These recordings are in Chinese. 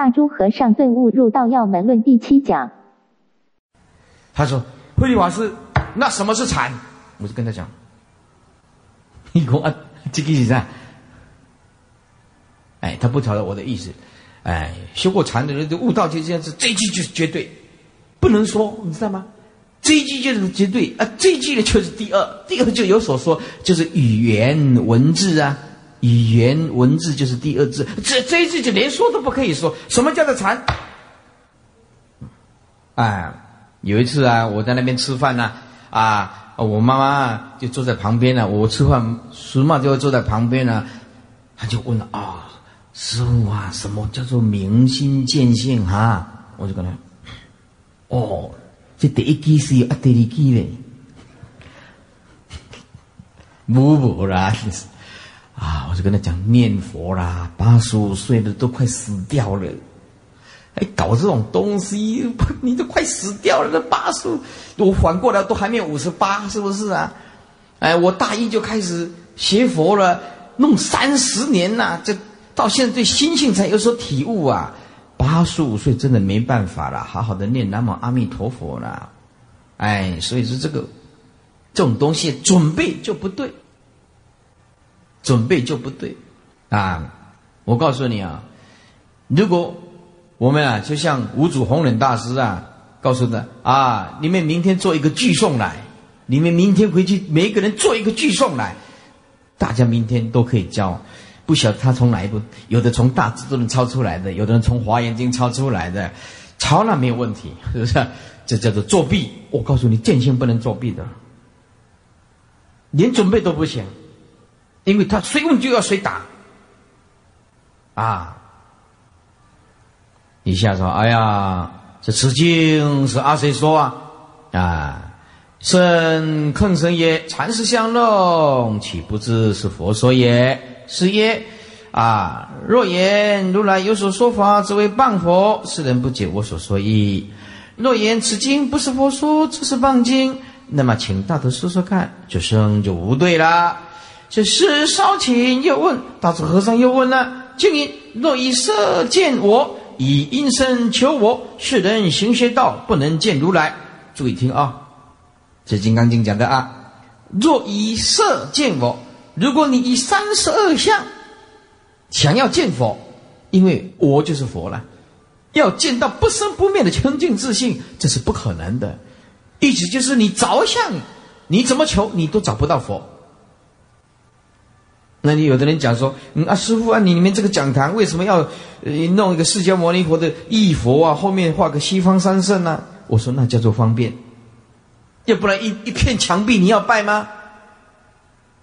大珠和尚顿悟入道要门论第七讲。他说：“慧律法师，那什么是禅？”我就跟他讲：“你讲啊，这个是啥？”哎，他不晓得我的意思。哎，修过禅的人，就悟道就这样子，这一句就是绝对，不能说，你知道吗？这一句就是绝对啊，这一句呢就是第二，第二就有所说，就是语言文字啊，语言文字就是第二字，这这一句就连说都不可以说。什么叫做禅？哎，有一次啊，我在那边吃饭呢，啊，我妈妈就坐在旁边呢，我吃饭，叔妈就坐在旁边呢，他就问了啊。师傅啊，什么叫做明心见性哈？我就跟他，哦，这第一句是啊，第二句嘞，不不啦，啊，我就跟他讲念佛啦，八十五岁的都快死掉了，还搞这种东西，你都快死掉了，这八十，我反过来都还没有五十八，是不是啊？哎，我大一就开始学佛了，弄三十年呐，这。到现在对心性才有所体悟啊！八十五岁真的没办法了，好好的念南无阿弥陀佛了。哎，所以说这个这种东西准备就不对，准备就不对啊！我告诉你啊，如果我们啊，就像五祖弘忍大师啊，告诉的啊，你们明天做一个聚诵来，你们明天回去每一个人做一个聚诵来，大家明天都可以教。不晓得他从哪一部，有的从大智都能抄出来的，有的人从华严经抄出来的，抄那没有问题，是不是？这叫做作弊。我告诉你，剑心不能作弊的，连准备都不行，因为他谁问就要谁答。啊！一下说，哎呀，这此经是阿谁说啊？啊，圣坑神也，禅师相弄，岂不知是佛说也？是耶，啊！若言如来有所说法，只为谤佛，世人不解我所说意。若言此经不是佛说，只是谤经，那么请大德说说看，这声就无对了。这是少顷又问，大智和尚又问了：静音若以色见我，以音声求我，世人行邪道，不能见如来。注意听啊，这《金刚经》讲的啊，若以色见我。如果你以三十二相想要见佛，因为我就是佛了，要见到不生不灭的清净自信，这是不可能的。意思就是你着相，你怎么求你都找不到佛。那你有的人讲说，嗯啊，师傅啊，你里面这个讲堂为什么要弄一个释迦牟尼佛的义佛啊，后面画个西方三圣呢？我说那叫做方便，要不然一一片墙壁你要拜吗？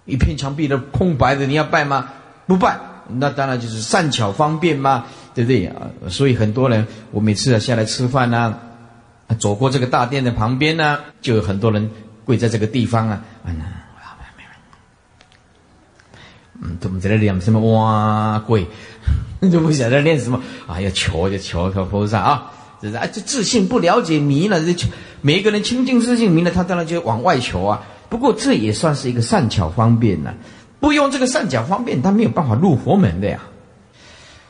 一片墙壁的空白的，你要拜吗？不拜，那当然就是善巧方便嘛，对不对啊？所以很多人，我每次啊下来吃饭呢，走过这个大殿的旁边呢，就有很多人跪在这个地方啊，嗯，嗯，怎么在那念什么哇跪，就不晓得念什么啊？要求就求求菩萨啊，这是啊，这自信不了解迷了，这每一个人清净自信迷了，他当然就往外求啊。不过这也算是一个善巧方便呢，不用这个善巧方便，他没有办法入佛门的呀。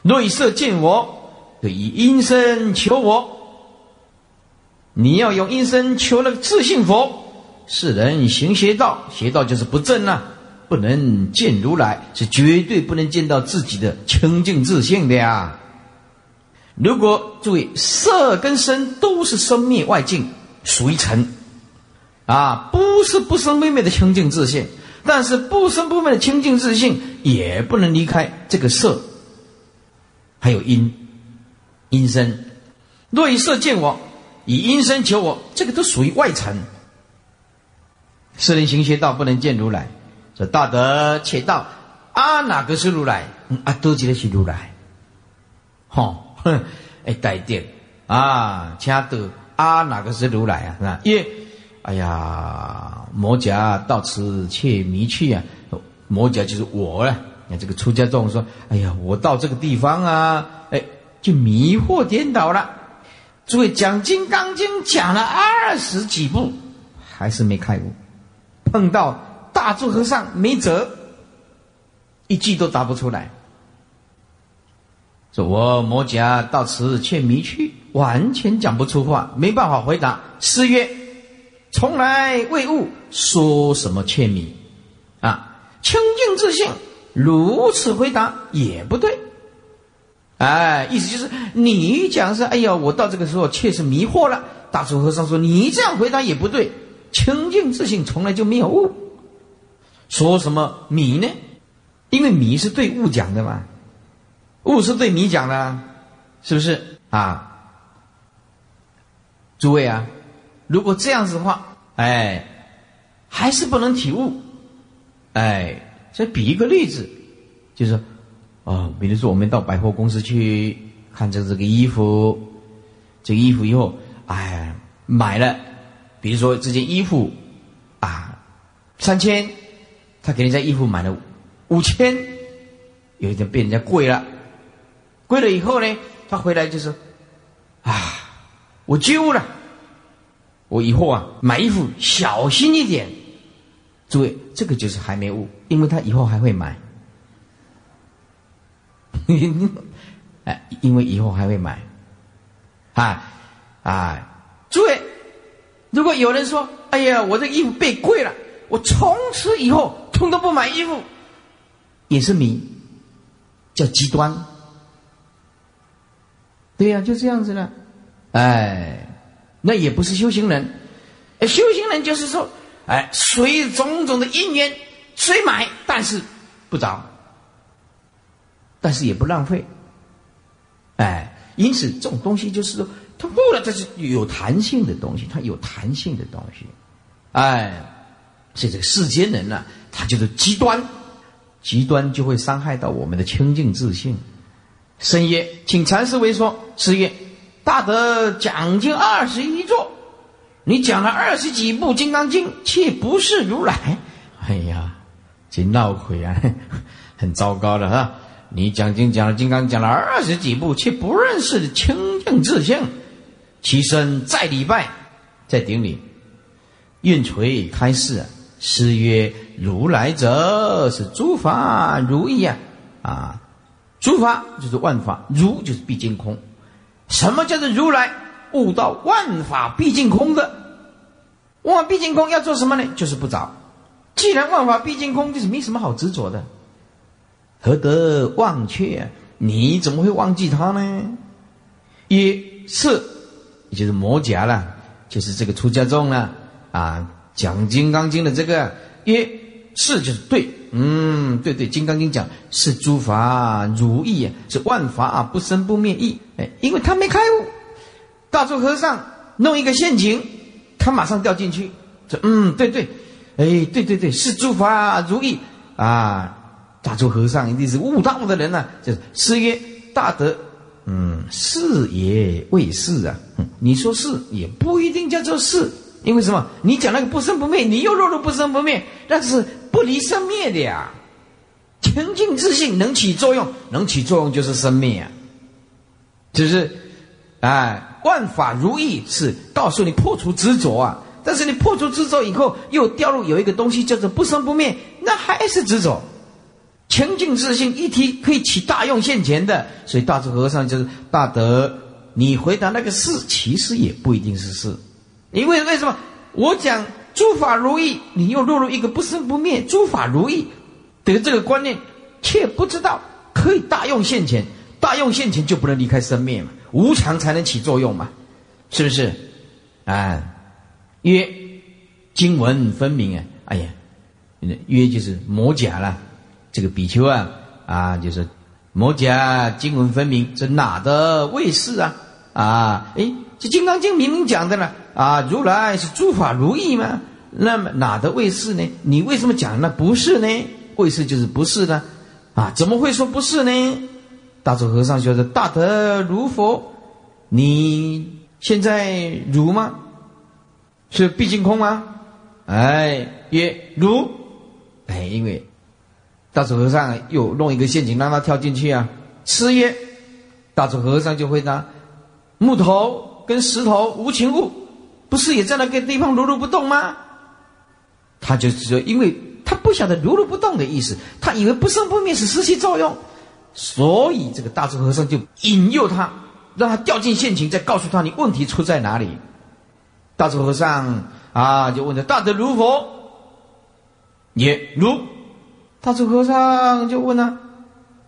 内色见我，以阴身求我，你要用阴身求那个自信佛。世人行邪道，邪道就是不正呐，不能见如来，是绝对不能见到自己的清净自信的呀。如果注意色跟身都是生灭外境，属于尘。啊，不是不生不灭的清净自信，但是不生不灭的清净自信也不能离开这个色，还有因，因身。若以色见我，以因身求我，这个都属于外尘。世人行邪道，不能见如来。说大德且道啊，哪个是如来？啊，都记得是如来。吼，哎，带电啊，恰得啊，哪个是如来啊？那因为。哎呀，魔甲到此却迷去啊！魔甲就是我了。你这个出家众说：“哎呀，我到这个地方啊，哎，就迷惑颠倒了。”诸位讲《金刚经》讲了二十几部，还是没开悟。碰到大智和尚没辙，一句都答不出来。说我摩甲到此却迷去，完全讲不出话，没办法回答。诗曰：“从来未悟，说什么却迷？啊，清净自信，如此回答也不对。哎，意思就是你讲是，哎呀，我到这个时候确实迷惑了。大智和尚说，你这样回答也不对。清净自信从来就没有悟，说什么迷呢？因为迷是对物讲的嘛。”物是对你讲的，是不是啊？诸位啊，如果这样子的话，哎，还是不能体悟，哎，再比一个例子，就是，哦，比如说我们到百货公司去看这这个衣服，这个衣服以后，哎，买了，比如说这件衣服啊，三千，他给人家衣服买了五千，有一天被人家贵了。贵了以后呢，他回来就说，啊，我丢了，我以后啊买衣服小心一点。诸位，这个就是还没悟，因为他以后还会买。哎，因为以后还会买，啊啊，诸位，如果有人说，哎呀，我这衣服被贵了，我从此以后通通不买衣服，也是迷，叫极端。对呀，就这样子了，哎，那也不是修行人，修行人就是说，哎，随种种的因缘，虽买，但是不着，但是也不浪费，哎，因此这种东西就是说，它不了，这是有弹性的东西，它有弹性的东西，哎，所以这个世间人呢，他就是极端，极端就会伤害到我们的清净自信。深夜，请禅师为说。师曰：“大德讲经二十一座，你讲了二十几部《金刚经》，却不是如来。哎呀，这闹鬼啊，很糟糕的哈！你讲经讲了《金刚》，讲了二十几部，却不认识清净自性。其身再礼拜，在顶礼，愿垂开示。师曰：如来者，是诸法如意啊！啊！”诸法就是万法，如就是毕竟空。什么叫做如来悟到万法毕竟空的？万法毕竟空要做什么呢？就是不着。既然万法毕竟空，就是没什么好执着的，何得忘却？你怎么会忘记他呢？一是，也就是摩羯了，就是这个出家众了啊，讲《金刚经》的这个一。是就是对，嗯，对对，《金刚经》讲是诸法如意啊，是万法啊不生不灭意。哎，因为他没开悟，大众和尚弄一个陷阱，他马上掉进去。说嗯，对对，哎，对对对，是诸法如意啊。大众和尚一定是悟道的人呢，就是诗曰大德，嗯，是也未是啊。你说是也不一定叫做是。因为什么？你讲那个不生不灭，你又落入不生不灭，那是不离生灭的呀。清净自信能起作用，能起作用就是生灭啊。就是，哎，万法如意是告诉你破除执着啊。但是你破除执着以后，又掉入有一个东西叫做不生不灭，那还是执着。清净自信一提可以起大用现前的，所以大智和尚就是大德。你回答那个是，其实也不一定是是。因为为什么我讲诸法如意，你又落入一个不生不灭诸法如意的这个观念，却不知道可以大用现前，大用现前就不能离开生灭嘛，无常才能起作用嘛，是不是？啊，曰经文分明啊，哎呀，曰就是魔甲了，这个比丘啊啊，就是魔甲经文分明，这哪的卫士啊啊？哎。这《金刚经》明明讲的呢，啊，如来是诸法如意吗？那么哪的为是呢？你为什么讲那不是呢？为是就是不是呢？啊，怎么会说不是呢？大智和尚说的：“大德如佛，你现在如吗？是毕竟空吗？”哎，曰如。哎，因为大智和尚又弄一个陷阱让他跳进去啊。吃曰，大智和尚就回答：木头。跟石头无情物，不是也在那个地方如如不动吗？他就是说，因为他不晓得如如不动的意思，他以为不生不灭是失去作用，所以这个大智和尚就引诱他，让他掉进陷阱，再告诉他你问题出在哪里。大智和尚啊，就问他大德如佛？也如。大智和尚就问了：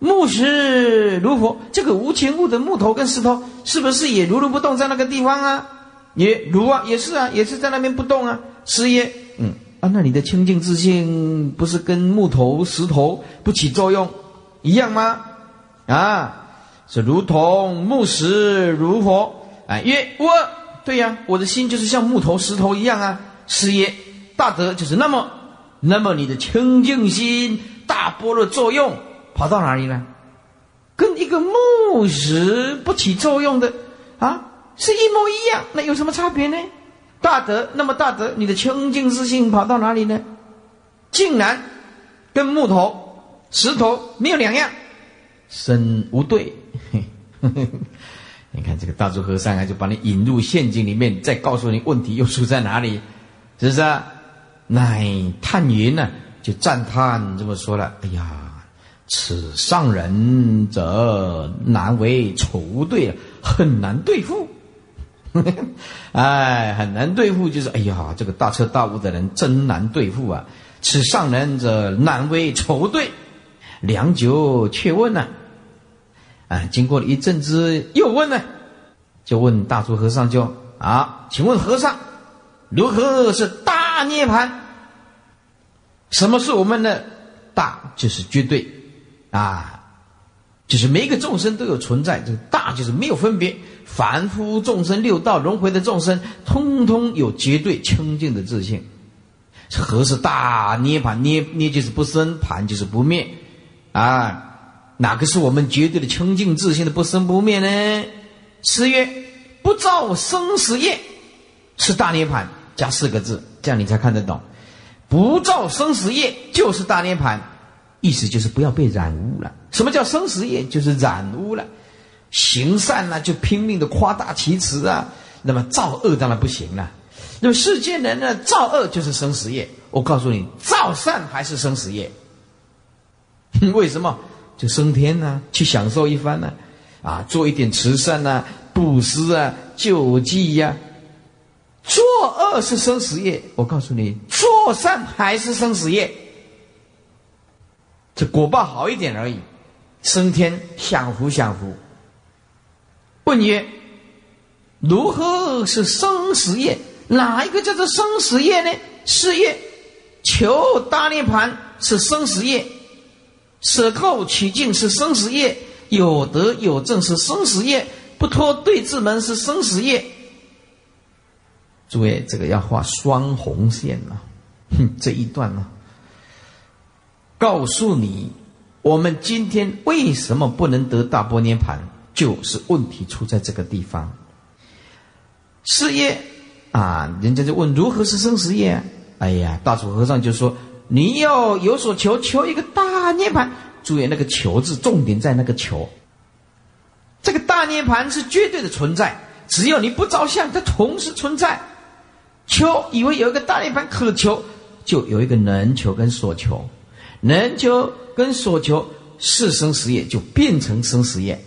木石如佛？这个无情物的木头跟石头，是不是也如如不动在那个地方啊？也如啊，也是啊，也是在那边不动啊。是也，嗯啊，那你的清净自信不是跟木头、石头不起作用一样吗？啊，是如同木石如佛啊。曰我，对呀，我的心就是像木头、石头一样啊。是也，大德就是那么，那么你的清净心大波的作用跑到哪里呢？跟一个木石不起作用的啊。是一模一样，那有什么差别呢？大德那么大德，你的清净之心跑到哪里呢？竟然跟木头、石头没有两样，身无对。你看这个大珠和尚啊，就把你引入陷阱里面，再告诉你问题又出在哪里，是不是？啊乃叹云呢，就赞叹这么说了：“哎呀，此上人则难为仇对，很难对付。” 哎，很难对付，就是哎呀，这个大彻大悟的人真难对付啊！此上人者难为仇对，良久却问呢，啊，经过了一阵子又问呢，就问大珠和尚就啊，请问和尚，如何是大涅盘？什么是我们的大？就是绝对啊，就是每一个众生都有存在，这个大就是没有分别。凡夫众生六道轮回的众生，通通有绝对清净的自信。何是大涅盘？涅涅就是不生，盘就是不灭。啊，哪个是我们绝对的清净自信的不生不灭呢？诗曰不造生死业，是大涅盘。加四个字，这样你才看得懂。不造生死业就是大涅盘，意思就是不要被染污了。什么叫生死业？就是染污了。行善呢，就拼命的夸大其词啊。那么造恶当然不行了。那么世间人呢，造恶就是生死业。我告诉你，造善还是生死业。为什么？就升天呢，去享受一番呢？啊，做一点慈善呐，布施啊，救济呀。作恶是生死业。我告诉你，做善还是生死业。这果报好一点而已，升天享福享福。问曰：如何是生死业？哪一个叫做生死业呢？是业求大涅盘是生死业，舍垢取净是生死业，有德有正是生死业，不脱对治门是生死业。诸位，这个要画双红线呐！哼，这一段呢，告诉你，我们今天为什么不能得大波涅盘？就是问题出在这个地方。事业啊，人家就问如何是生死业？哎呀，大楚和尚就说：你要有所求，求一个大涅盘。注意那个“求”字，重点在那个“求”。这个大涅盘是绝对的存在，只要你不着相，它同时存在。求以为有一个大涅盘可求，就有一个能求跟所求，能求跟所求是生死业，就变成生死业。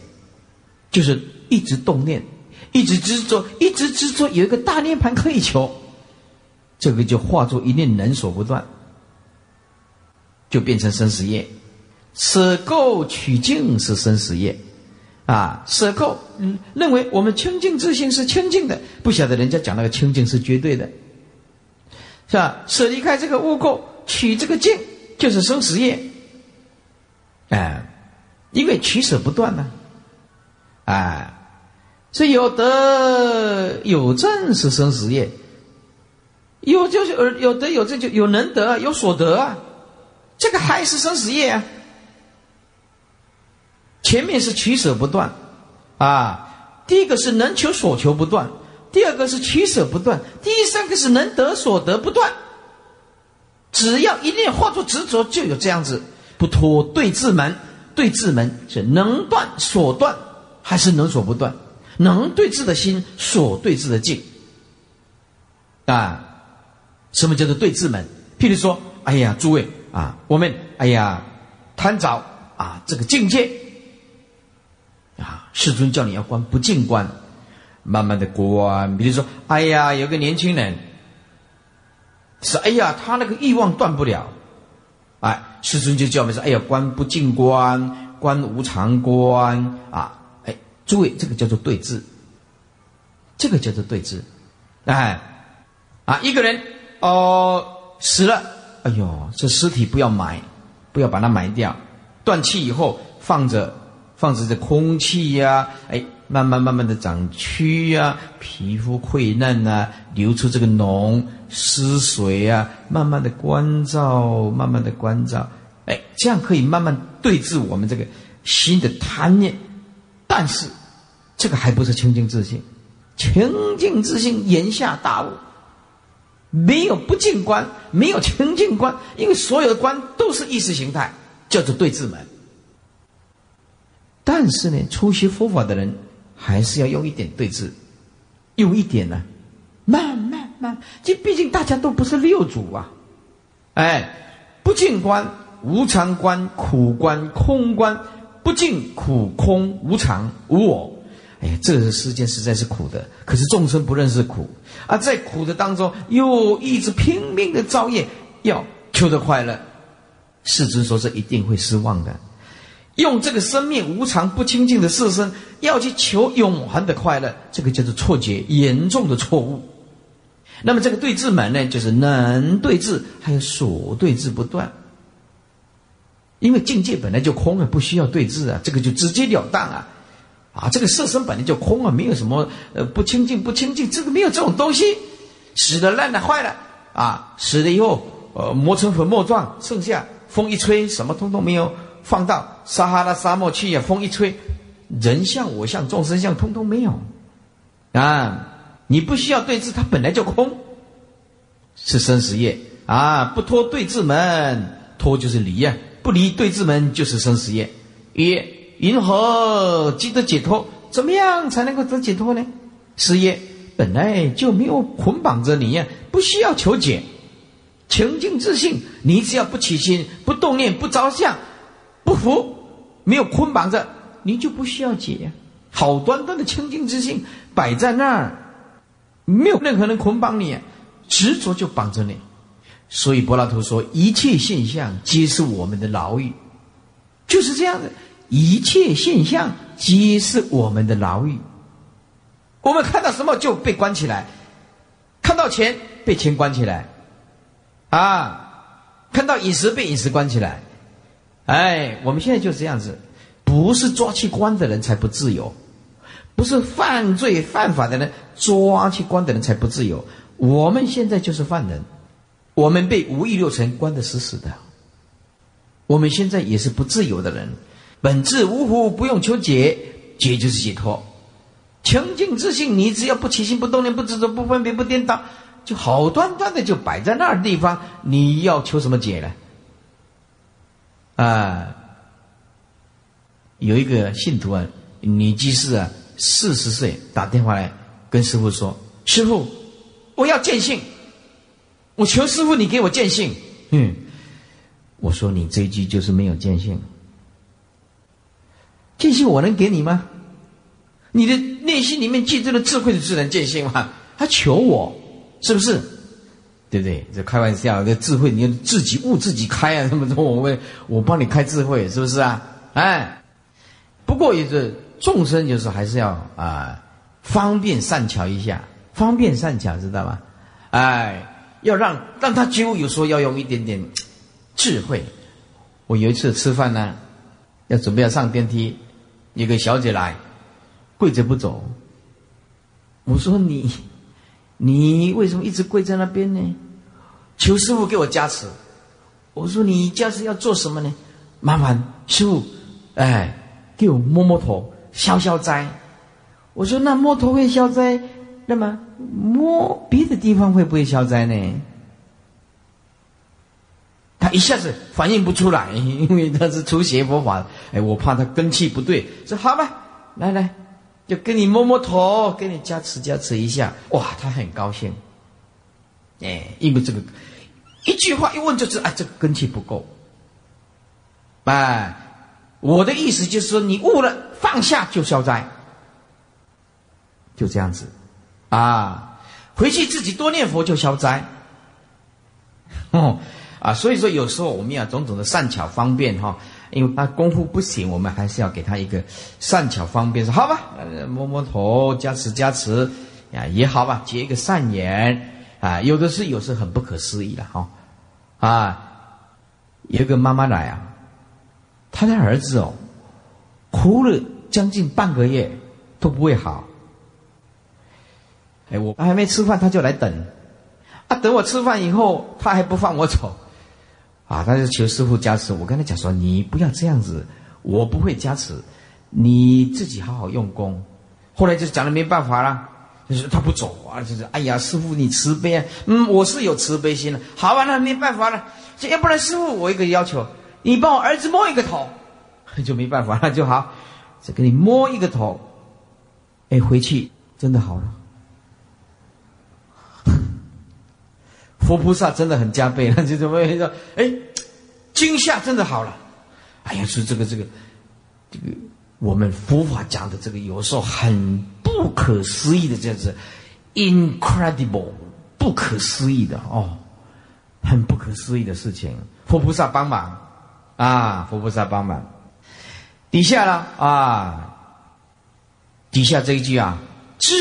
就是一直动念，一直执着，一直执着，有一个大涅盘可以求，这个就化作一念能所不断，就变成生死业。舍垢取净是生死业，啊，舍垢，嗯，认为我们清净自性是清净的，不晓得人家讲那个清净是绝对的，是吧？舍离开这个污垢，取这个净，就是生死业，哎，因为取舍不断呢。哎，所以有得有正是生死业，有就是有有德有正就有能得有所得啊，这个还是生死业啊。前面是取舍不断，啊，第一个是能求所求不断，第二个是取舍不断，第三个是能得所得不断。只要一念化作执着，就有这样子不脱对治门，对治门是能断所断。还是能所不断，能对治的心，所对治的境。啊，什么叫做对治门？譬如说，哎呀，诸位啊，我们哎呀，贪着啊，这个境界啊世尊叫你要观不净观，慢慢的观。比如说，哎呀，有个年轻人，是哎呀，他那个欲望断不了，哎，师尊就叫我们说，哎呀，观不净观，观无常观啊，哎，诸位，这个叫做对峙，这个叫做对峙，哎，啊，一个人哦死了，哎呦，这尸体不要埋，不要把它埋掉，断气以后放着。放着这空气呀，哎，慢慢慢慢的长蛆呀，皮肤溃烂呐，流出这个脓湿水啊，慢慢的关照，慢慢的关照，哎，这样可以慢慢对治我们这个新的贪念。但是，这个还不是清净自信，清净自信言下大悟，没有不净观，没有清净观，因为所有的观都是意识形态，叫做对治门。但是呢，初学佛法的人还是要用一点对治，用一点呢，慢慢慢，这毕竟大家都不是六祖啊，哎，不净观、无常观、苦观、空观，不净苦空无常无我，哎呀，这个世间实在是苦的。可是众生不认识苦，啊，在苦的当中又一直拼命的造业，要求得快乐，世尊说这一定会失望的。用这个生命无常不清净的色身，要去求永恒的快乐，这个叫做错觉，严重的错误。那么这个对治门呢，就是能对治，还有所对治不断。因为境界本来就空啊，不需要对治啊，这个就直截了当啊。啊，这个色身本来就空啊，没有什么呃不清净不清净，这个没有这种东西，死的烂的坏了啊，死了以后呃磨成粉末状，剩下风一吹，什么通通没有。放到撒哈拉沙漠去呀，风一吹，人像我像众生像，通通没有啊！你不需要对峙，它本来就空，是生死业啊！不脱对峙门，脱就是离呀，不离对峙门就是生死业。一云何即得解脱？怎么样才能够得解脱呢？事业本来就没有捆绑着你呀，不需要求解，清净自信，你只要不起心、不动念、不着相。不服，没有捆绑着，你就不需要解。好端端的清净之心摆在那儿，没有任何人捆绑你，执着就绑着你。所以柏拉图说，一切现象皆是我们的牢狱，就是这样的。一切现象皆是我们的牢狱。我们看到什么就被关起来，看到钱被钱关起来，啊，看到饮食被饮食关起来。哎，我们现在就是这样子，不是抓去关的人才不自由，不是犯罪犯法的人抓去关的人才不自由。我们现在就是犯人，我们被五欲六尘关得死死的，我们现在也是不自由的人。本质无苦，不用求解，解就是解脱。清净自信，你只要不起心、不动念、不执着、不分别、不颠倒，就好端端的就摆在那儿地方。你要求什么解呢？啊，有一个信徒啊，女居士啊，四十岁打电话来跟师傅说：“师傅，我要见性，我求师傅你给我见性。”嗯，我说你这一句就是没有见性，见性我能给你吗？你的内心里面记住了智慧的智能见性吗？他求我，是不是？对不对？这开玩笑，这智慧你要自己悟自己开啊！这么多，我问，我帮你开智慧，是不是啊？哎，不过也是众生，就是还是要啊，方便善巧一下，方便善巧，知道吗？哎，要让让他觉悟，有时候要用一点点智慧。我有一次吃饭呢，要准备要上电梯，有个小姐来，跪着不走。我说你。你为什么一直跪在那边呢？求师傅给我加持。我说你加持要做什么呢？麻烦师傅，哎，给我摸摸头，消消灾。我说那摸头会消灾，那么摸别的地方会不会消灾呢？他一下子反应不出来，因为他是初学佛法。哎，我怕他根气不对，说好吧，来来。就给你摸摸头，给你加持加持一下，哇，他很高兴。哎，因为这个一句话一问就知，哎，这个根气不够。哎，我的意思就是说，你悟了放下就消灾，就这样子，啊，回去自己多念佛就消灾，哦，啊，所以说有时候我们要种种的善巧方便哈，因为他功夫不行，我们还是要给他一个善巧方便，说好吧，摸摸头，加持加持，呀也好吧，结一个善缘，啊，有的是有时很不可思议的哈，啊，有个妈妈来啊，她的儿子哦。哭了将近半个月都不会好。哎，我还没吃饭，他就来等。啊，等我吃饭以后，他还不放我走。啊，他就求师傅加持。我跟他讲说：“你不要这样子，我不会加持，你自己好好用功。”后来就讲了没办法了，就是他不走啊，就是哎呀，师傅你慈悲啊，嗯，我是有慈悲心的。好吧，那没办法了，要不然师傅我一个要求，你帮我儿子摸一个头。就没办法了，就好，再给你摸一个头，哎，回去真的好了。佛菩萨真的很加倍了，就怎么说？哎，惊吓真的好了。哎呀，是这个这个这个，我们佛法讲的这个，有时候很不可思议的，这样子，incredible，不可思议的哦，很不可思议的事情。佛菩萨帮忙啊，佛菩萨帮忙。底下呢啊，底下这一句啊，只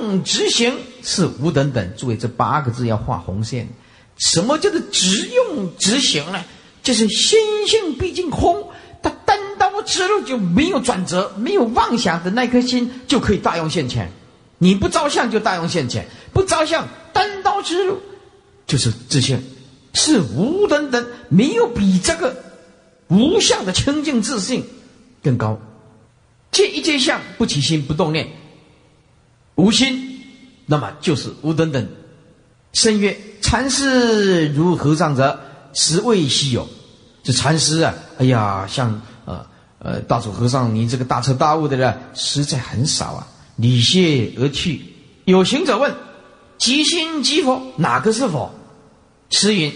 用执行是无等等。诸位，这八个字要画红线。什么叫做直用直行呢？就是心性毕竟空，他单刀直入就没有转折，没有妄想的那颗心就可以大用现前。你不照相就大用现前，不照相单刀直入就是自信，是无等等，没有比这个无相的清净自信。更高，见一见相不起心不动念，无心，那么就是无等等。圣曰：禅师如和尚者，实未稀有。这禅师啊，哎呀，像呃呃大祖和尚，你这个大彻大悟的人，实在很少啊。礼谢而去。有行者问：即心即佛，哪个是佛？慈云：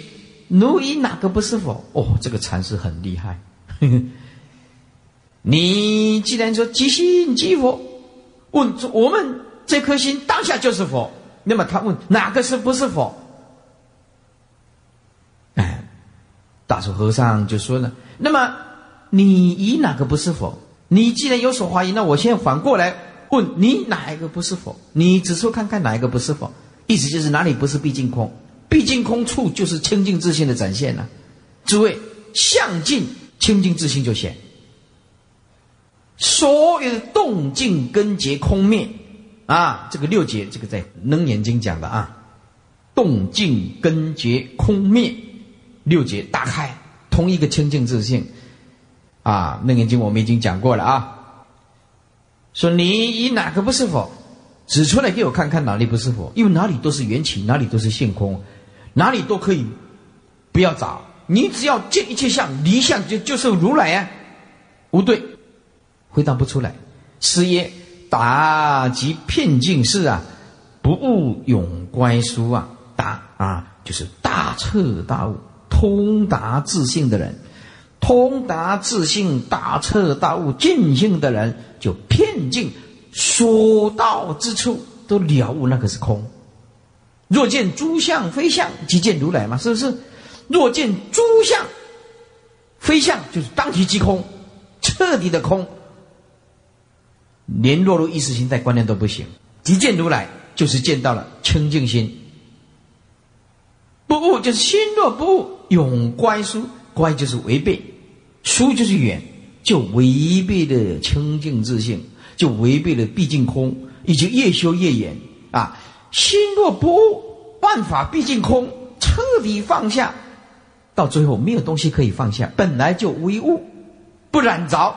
奴以哪个不是佛？哦，这个禅师很厉害。你既然说即心即佛，问我们这颗心当下就是佛，那么他问哪个是不是佛？哎，大手和尚就说了：那么你以哪个不是佛？你既然有所怀疑，那我现在反过来问你哪一个不是佛？你指出看看哪一个不是佛？意思就是哪里不是毕竟空？毕竟空处就是清净自信的展现了。诸位，相尽清净自信就显。所有的动静根结空灭，啊，这个六节，这个在《楞严经》讲的啊，动静根结空灭，六节打开，同一个清净自性，啊，《楞严经》我们已经讲过了啊。说你以哪个不是佛，指出来给我看看哪里不是佛，因为哪里都是缘起，哪里都是性空，哪里都可以不要找，你只要见一切相离相就就是如来啊，无对。回答不出来，师曰：“答即片尽是啊，不悟永观书啊。答啊，就是大彻大悟、通达自信的人，通达自信、大彻大悟、尽性的人，就片尽所到之处都了悟，那个是空。若见诸相非相，即见如来嘛，是不是？若见诸相非相，就是当体即空，彻底的空。”连落入意识形态观念都不行，即见如来就是见到了清净心。不悟就是心若不悟，永乖疏，乖就是违背，疏就是远，就违背了清净自性，就违背了毕竟空，已经越修越远啊！心若不悟，万法毕竟空，彻底放下，到最后没有东西可以放下，本来就无一物，不染着，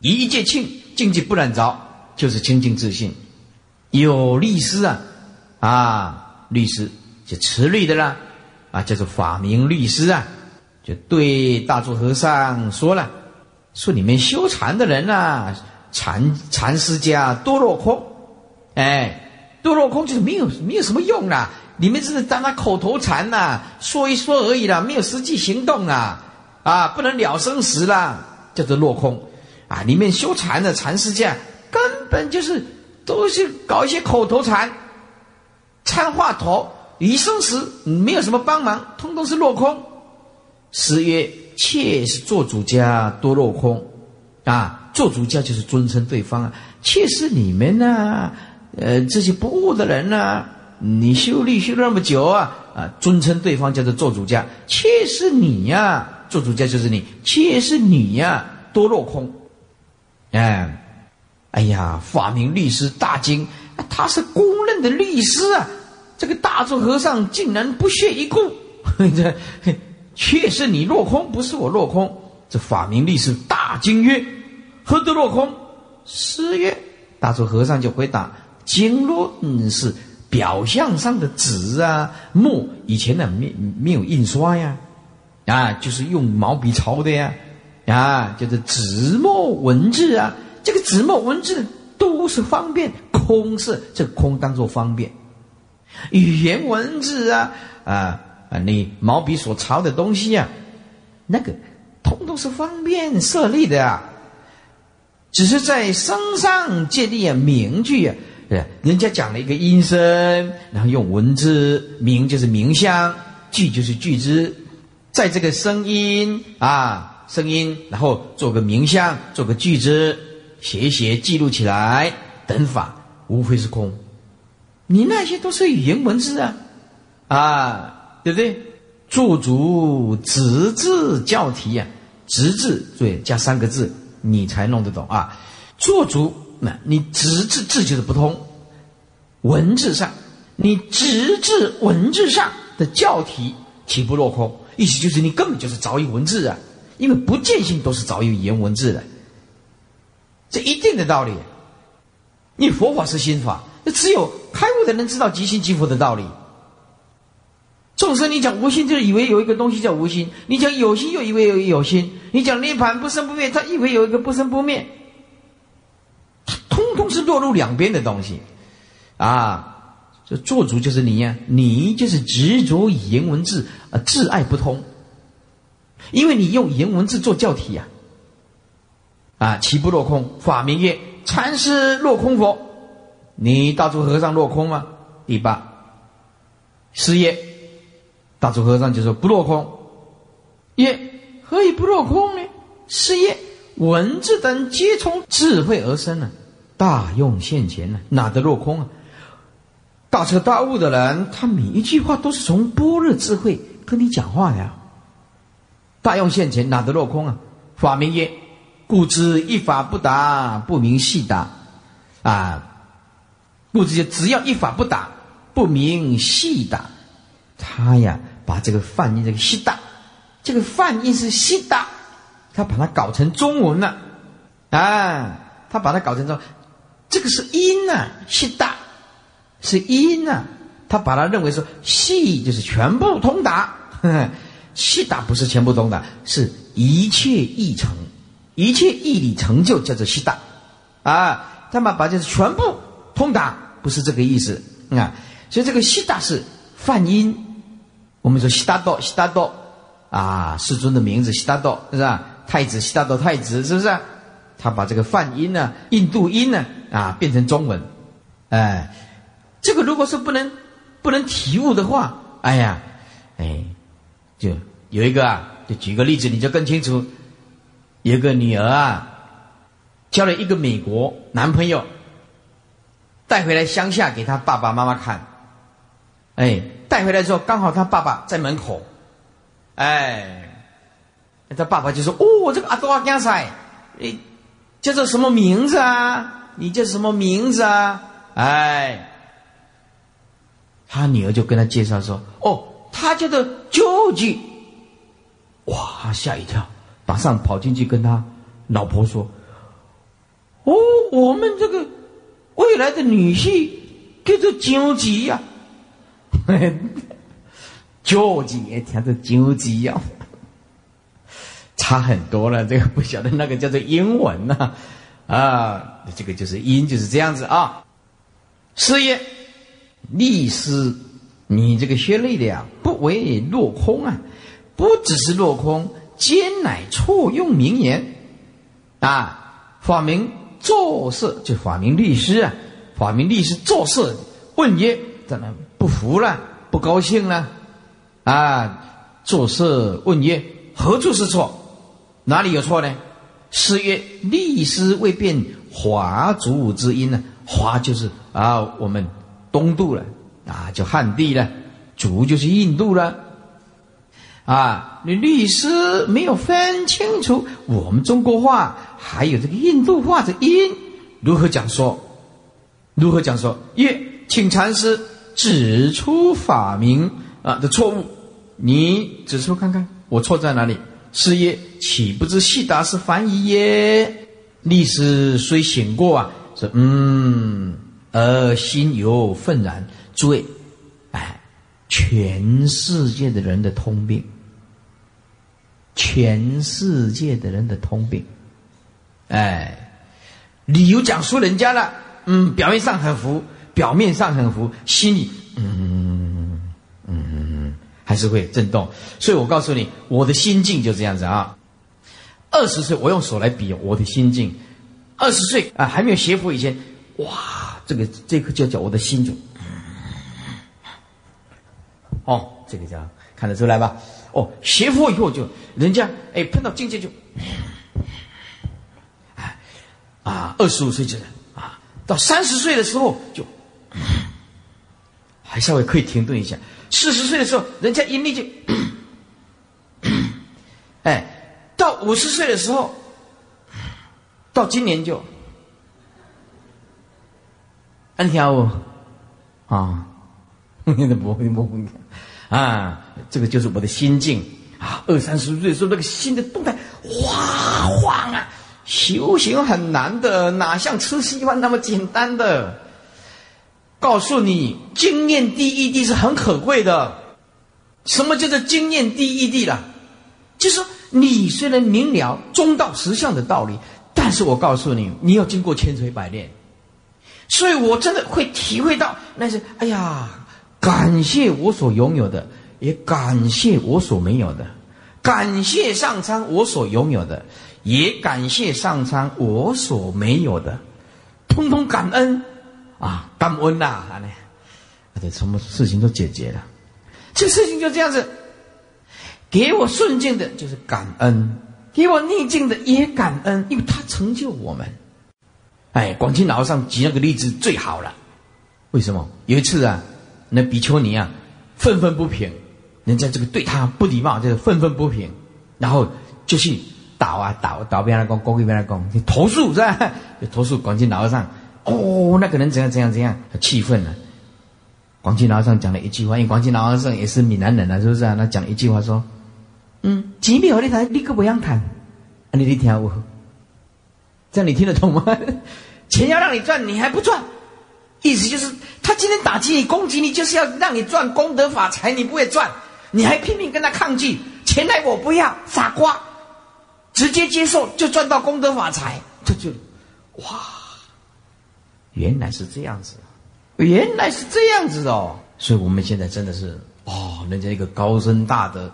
一切清。境界不染着，就是清净自信。有律师啊，啊，律师就持律的啦，啊，叫做法明律师啊，就对大珠和尚说了，说你们修禅的人呐，禅禅师家多落空，哎，多落空就是没有没有什么用啦，你们只是当他口头禅呐，说一说而已啦，没有实际行动啊，啊，不能了生死啦，叫做落空。啊，里面修禅的禅师家根本就是都是搞一些口头禅、参话头，离生时没有什么帮忙，通通是落空。诗曰：“妾是做主家多落空。”啊，做主家就是尊称对方啊，妾是你们呐，呃，这些不悟的人呐，你修律修那么久啊，啊，尊称对方叫做做主家，妾是你呀，做主家就是你，妾是你呀，多落空。哎，哎呀，法明律师大惊，他是公认的律师啊，这个大众和尚竟然不屑一顾，这却是你落空，不是我落空。这法明律师大惊曰：“何得落空？”诗曰：“大众和尚就回答：经络嗯是表象上的纸啊墨，以前呢没没有印刷呀，啊，就是用毛笔抄的呀。”啊，就是纸墨文字啊，这个纸墨文字都是方便，空是这个空当做方便，语言文字啊啊啊，你毛笔所抄的东西啊，那个通通是方便设立的啊，只是在声上建立啊名句啊，对人家讲了一个音声，然后用文字名就是名相，句就是句子，在这个声音啊。声音，然后做个名相，做个句子，写一写，记录起来，等法，无非是空。你那些都是语言文字啊，啊，对不对？做足直字教题呀，直字对，加三个字，你才弄得懂啊。做足，那你直字字就是不通，文字上，你直字文字上的教题岂不落空？意思就是你根本就是着于文字啊。因为不见性都是早有语言文字的，这一定的道理。你佛法是心法，那只有开悟的人知道即心即佛的道理。众生，你讲无心，就以为有一个东西叫无心；你讲有心，又以为有有心；你讲涅盘不生不灭，他以为有一个不生不灭。通通是落入两边的东西啊！这做主就是你呀，你就是执着语言文字啊，自爱不通。因为你用言文字做教体呀，啊，岂不落空？法名曰禅师落空佛，你大珠和尚落空吗？第八，是也。大珠和尚就说不落空。曰何以不落空呢？是也。文字等皆从智慧而生呢，大用现前呢，哪得落空啊？大彻大悟的人，他每一句话都是从般若智慧跟你讲话呀。大用现前，哪得落空啊？法名曰：故知一法不达，不明细达。啊，故知只要一法不达，不明细达，他呀，把这个梵音这个西达，这个梵音是西达，他把它搞成中文了。啊，他把它搞成中，这个是音呐，细达是音呐，他把它认为说细就是全部通达。细达不是全部通的，是一切义成，一切义理成就叫做细达，啊，他们把这全部通达，不是这个意思啊。所以这个细达是梵音，我们说悉达多，悉达多啊，世尊的名字悉达多是吧？太子悉达多太子是不是？他把这个梵音呢，印度音呢啊变成中文，哎，这个如果是不能不能体悟的话，哎呀，哎。就有一个啊，就举个例子，你就更清楚。有个女儿啊，交了一个美国男朋友，带回来乡下给他爸爸妈妈看。哎，带回来之后，刚好他爸爸在门口。哎，他爸爸就说：“哦，这个阿多阿江塞，你叫做什么名字啊？你叫什么名字啊？”哎，他女儿就跟他介绍说：“哦。”他叫做舅舅，哇，吓一跳，马上跑进去跟他老婆说：“哦，我们这个未来的女婿叫做舅舅呀，舅舅也听着舅舅呀，差很多了。这个不晓得那个叫做英文呐，啊，这个就是音就是这样子啊。事业，历史。你这个学类的呀，为落空啊，不只是落空，兼乃错用名言啊。法明作色，就法明律师啊，法明律师作色，问曰：怎么不服了？不高兴了？啊，作色问曰：何处是错？哪里有错呢？诗曰：律师未辨华族之音呢？华就是啊，我们东渡了啊，就汉地了；族就是印度了。啊，你律师没有分清楚我们中国话还有这个印度话的音，如何讲说？如何讲说？曰，请禅师指出法名啊的错误，你指出看看，我错在哪里？是曰，岂不知悉达是翻译耶？律师虽醒过啊，说嗯，而心犹愤然。诸位，全世界的人的通病。全世界的人的通病，哎，理由讲述人家了，嗯，表面上很服，表面上很服，心里嗯嗯还是会震动。所以我告诉你，我的心境就这样子啊。二十岁，我用手来比我的心境。二十岁啊，还没有学佛以前，哇，这个这颗就叫我的心就，哦，这个叫看得出来吧？哦，学佛以后就人家哎碰到境界就，哎啊，二十五岁就啊，到三十岁的时候就，还稍微可以停顿一下。四十岁的时候，人家阴力就，哎，到五十岁的时候，到今年就，安条啊，你的不会模糊啊，这个就是我的心境啊！二三十岁的时候，那个心的动态哗晃啊！修行很难的，哪像吃西饭那么简单的？告诉你，经验第一滴是很可贵的。什么叫做经验第一滴了？就是，你虽然明了中道实相的道理，但是我告诉你，你要经过千锤百炼。所以我真的会体会到那些，哎呀。感谢我所拥有的，也感谢我所没有的；感谢上苍我所拥有的，也感谢上苍我所没有的，通通感恩啊，感恩呐！啊，这什么事情都解决了，这事情就这样子。给我顺境的就是感恩，给我逆境的也感恩，因为他成就我们。哎，广清老和尚举那个例子最好了。为什么？有一次啊。那比丘尼啊，愤愤不平，人家这个对他不礼貌，就是愤愤不平，然后就去倒啊倒倒边来讲，攻一边来讲，你投诉是吧？就投诉广清老和尚。哦，那个人怎样怎样怎样，他气愤了。广清老和尚讲了一句话，因为广清老和尚也是闽南人啊，是不是啊？他讲一句话说：“嗯，几秒你谈，你可不想谈？你你听我，这样你听得懂吗？钱要让你赚，你还不赚？”意思就是，他今天打击你、攻击你，就是要让你赚功德法财，你不会赚，你还拼命跟他抗拒，钱来我不要，傻瓜，直接接受就赚到功德法财，这就，哇，原来是这样子，原来是这样子哦，所以我们现在真的是，哦，人家一个高深大德，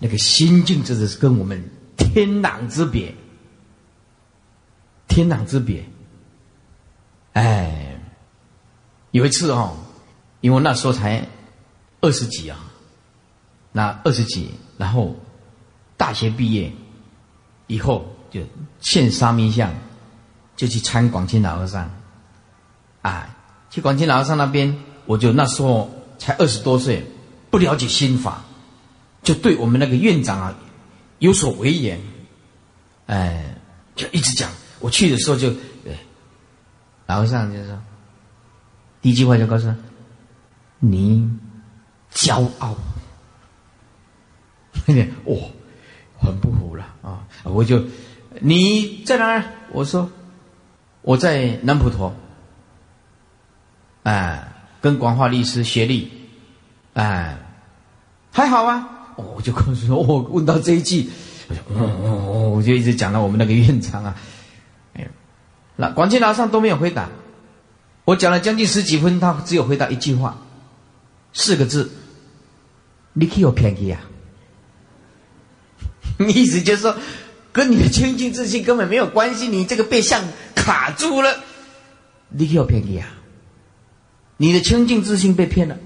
那个心境真的是跟我们天壤之别，天壤之别，哎。有一次哦，因为那时候才二十几啊，那二十几，然后大学毕业以后就现沙弥相，就去参广清老和尚，啊，去广清老和尚那边，我就那时候才二十多岁，不了解心法，就对我们那个院长啊有所为言，哎，就一直讲。我去的时候就，老和尚就说。第一句话就告诉他：“你骄傲。”哦，很不服了啊！我就你在哪儿？我说我在南普陀，哎，跟广化律师学历，哎，还好啊。我就告诉说，我问到这一句，我就哦，我就一直讲到我们那个院长啊，哎，那广清老上都没有回答。我讲了将近十几分，他只有回答一句话，四个字：“你可有便宜啊？” 意思就是说，跟你的清净自信根本没有关系。你这个被相卡住了，你有骗你啊！你的清净自信被骗了。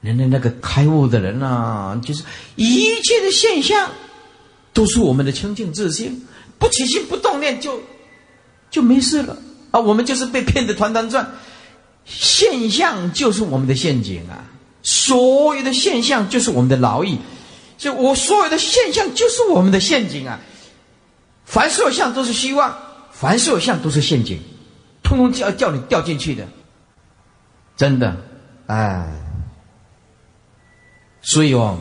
人家那个开悟的人啊，就是一切的现象都是我们的清净自信，不起心不动念就就没事了啊！我们就是被骗的团团转，现象就是我们的陷阱啊！所有的现象就是我们的劳役，就我所有的现象就是我们的陷阱啊！凡所有相都是希望，凡所有相都是陷阱，通通叫叫你掉进去的，真的，哎。所以哦，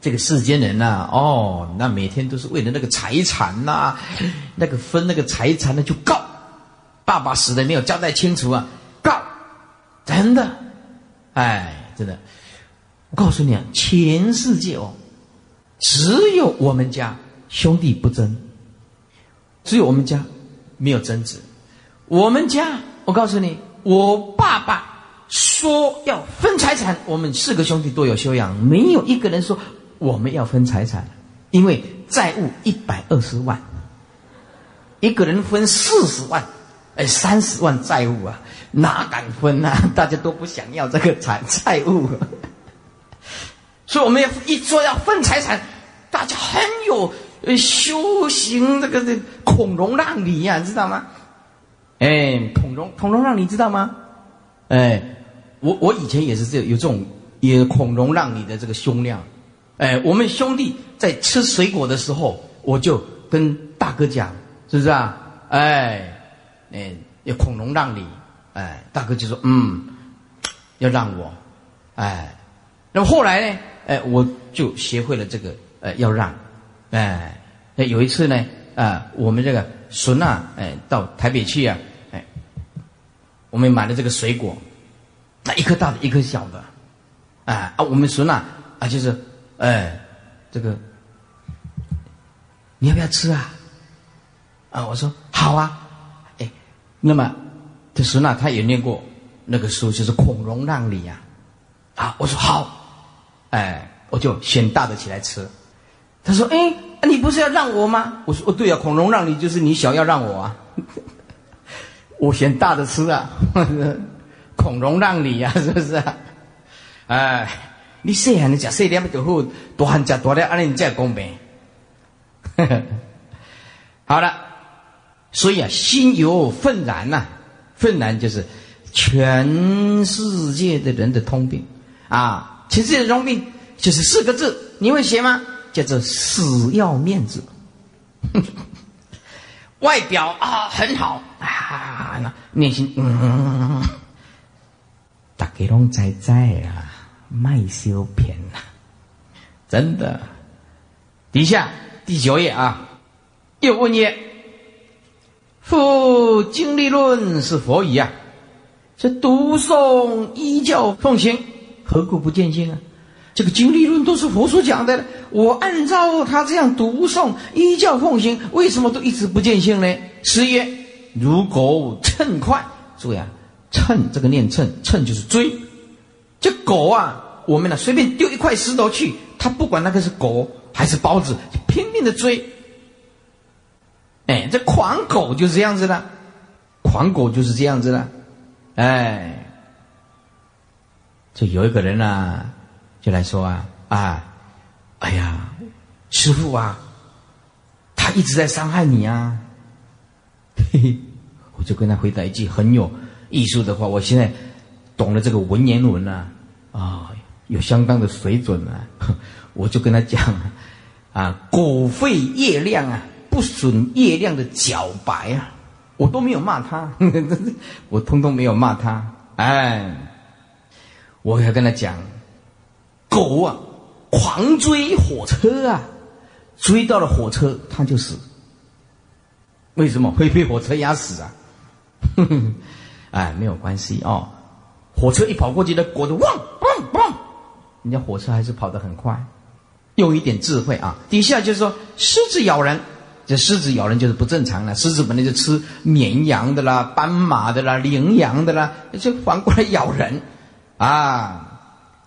这个世间人呐，哦，那每天都是为了那个财产呐，那个分那个财产呢，就告爸爸死的没有交代清楚啊，告，真的，哎，真的，我告诉你啊，全世界哦，只有我们家兄弟不争，只有我们家没有争执，我们家，我告诉你，我爸爸。说要分财产，我们四个兄弟都有修养，没有一个人说我们要分财产，因为债务一百二十万，一个人分四十万，哎，三十万债务啊，哪敢分啊？大家都不想要这个财债务，所以我们要一说要分财产，大家很有修行这个这孔融让梨呀，知道吗？哎，孔融孔融让梨知道吗？哎。我我以前也是这有这种也孔融让梨的这个胸量，哎，我们兄弟在吃水果的时候，我就跟大哥讲，是不是啊？哎，哎，要孔融让你，哎，大哥就说嗯，要让我，哎，那么后来呢，哎，我就学会了这个，呃，要让，哎，那，有一次呢，啊，我们这个孙啊，哎，到台北去啊，哎，我们买了这个水果。那一颗大的，一颗小的，哎啊，我们孙呐啊，就是哎，这个你要不要吃啊？啊，我说好啊，那么这时呢他也念过那个书，就是孔融让梨呀，啊，我说好，哎，我就选大的起来吃。他说，哎，你不是要让我吗？我说，哦，对啊，孔融让梨就是你想要让我啊，我选大的吃啊。孔融让梨呀，是不是啊？哎，你细汉你食细点就好，大汉食大点，安尼你才公平。好了，所以啊，心有愤然呐，愤然就是全世界的人的通病啊，全世界的通病就是四个字，你会写吗？叫做死要面子。外表啊很好啊，那内心嗯。大家拢在在啊，卖修片啊，真的。底下第九页啊，又问曰：“复经历论是佛语啊，这读诵依教奉行，何故不见性啊？这个经历论都是佛所讲的，我按照他这样读诵依教奉行，为什么都一直不见性呢？师曰：如狗乘快，注意啊。”秤这个念秤，秤就是追。这狗啊，我们呢随便丢一块石头去，它不管那个是狗还是包子，拼命的追。哎，这狂狗就是这样子的，狂狗就是这样子的。哎，就有一个人啊，就来说啊啊，哎呀，师傅啊，他一直在伤害你啊。嘿嘿，我就跟他回答一句很有。艺术的话，我现在懂了这个文言文啊，啊，有相当的水准啊，我就跟他讲啊，狗吠夜亮啊，不损月亮的皎白啊，我都没有骂他，我通通没有骂他，哎，我要跟他讲，狗啊，狂追火车啊，追到了火车，它就死，为什么会被火车压死啊？哎，没有关系哦。火车一跑过去，那狗就汪汪汪，人家火车还是跑得很快。用一点智慧啊。底下就是说，狮子咬人，这狮子咬人就是不正常了。狮子本来就吃绵羊的啦、斑马的啦、羚羊的啦，就反过来咬人啊。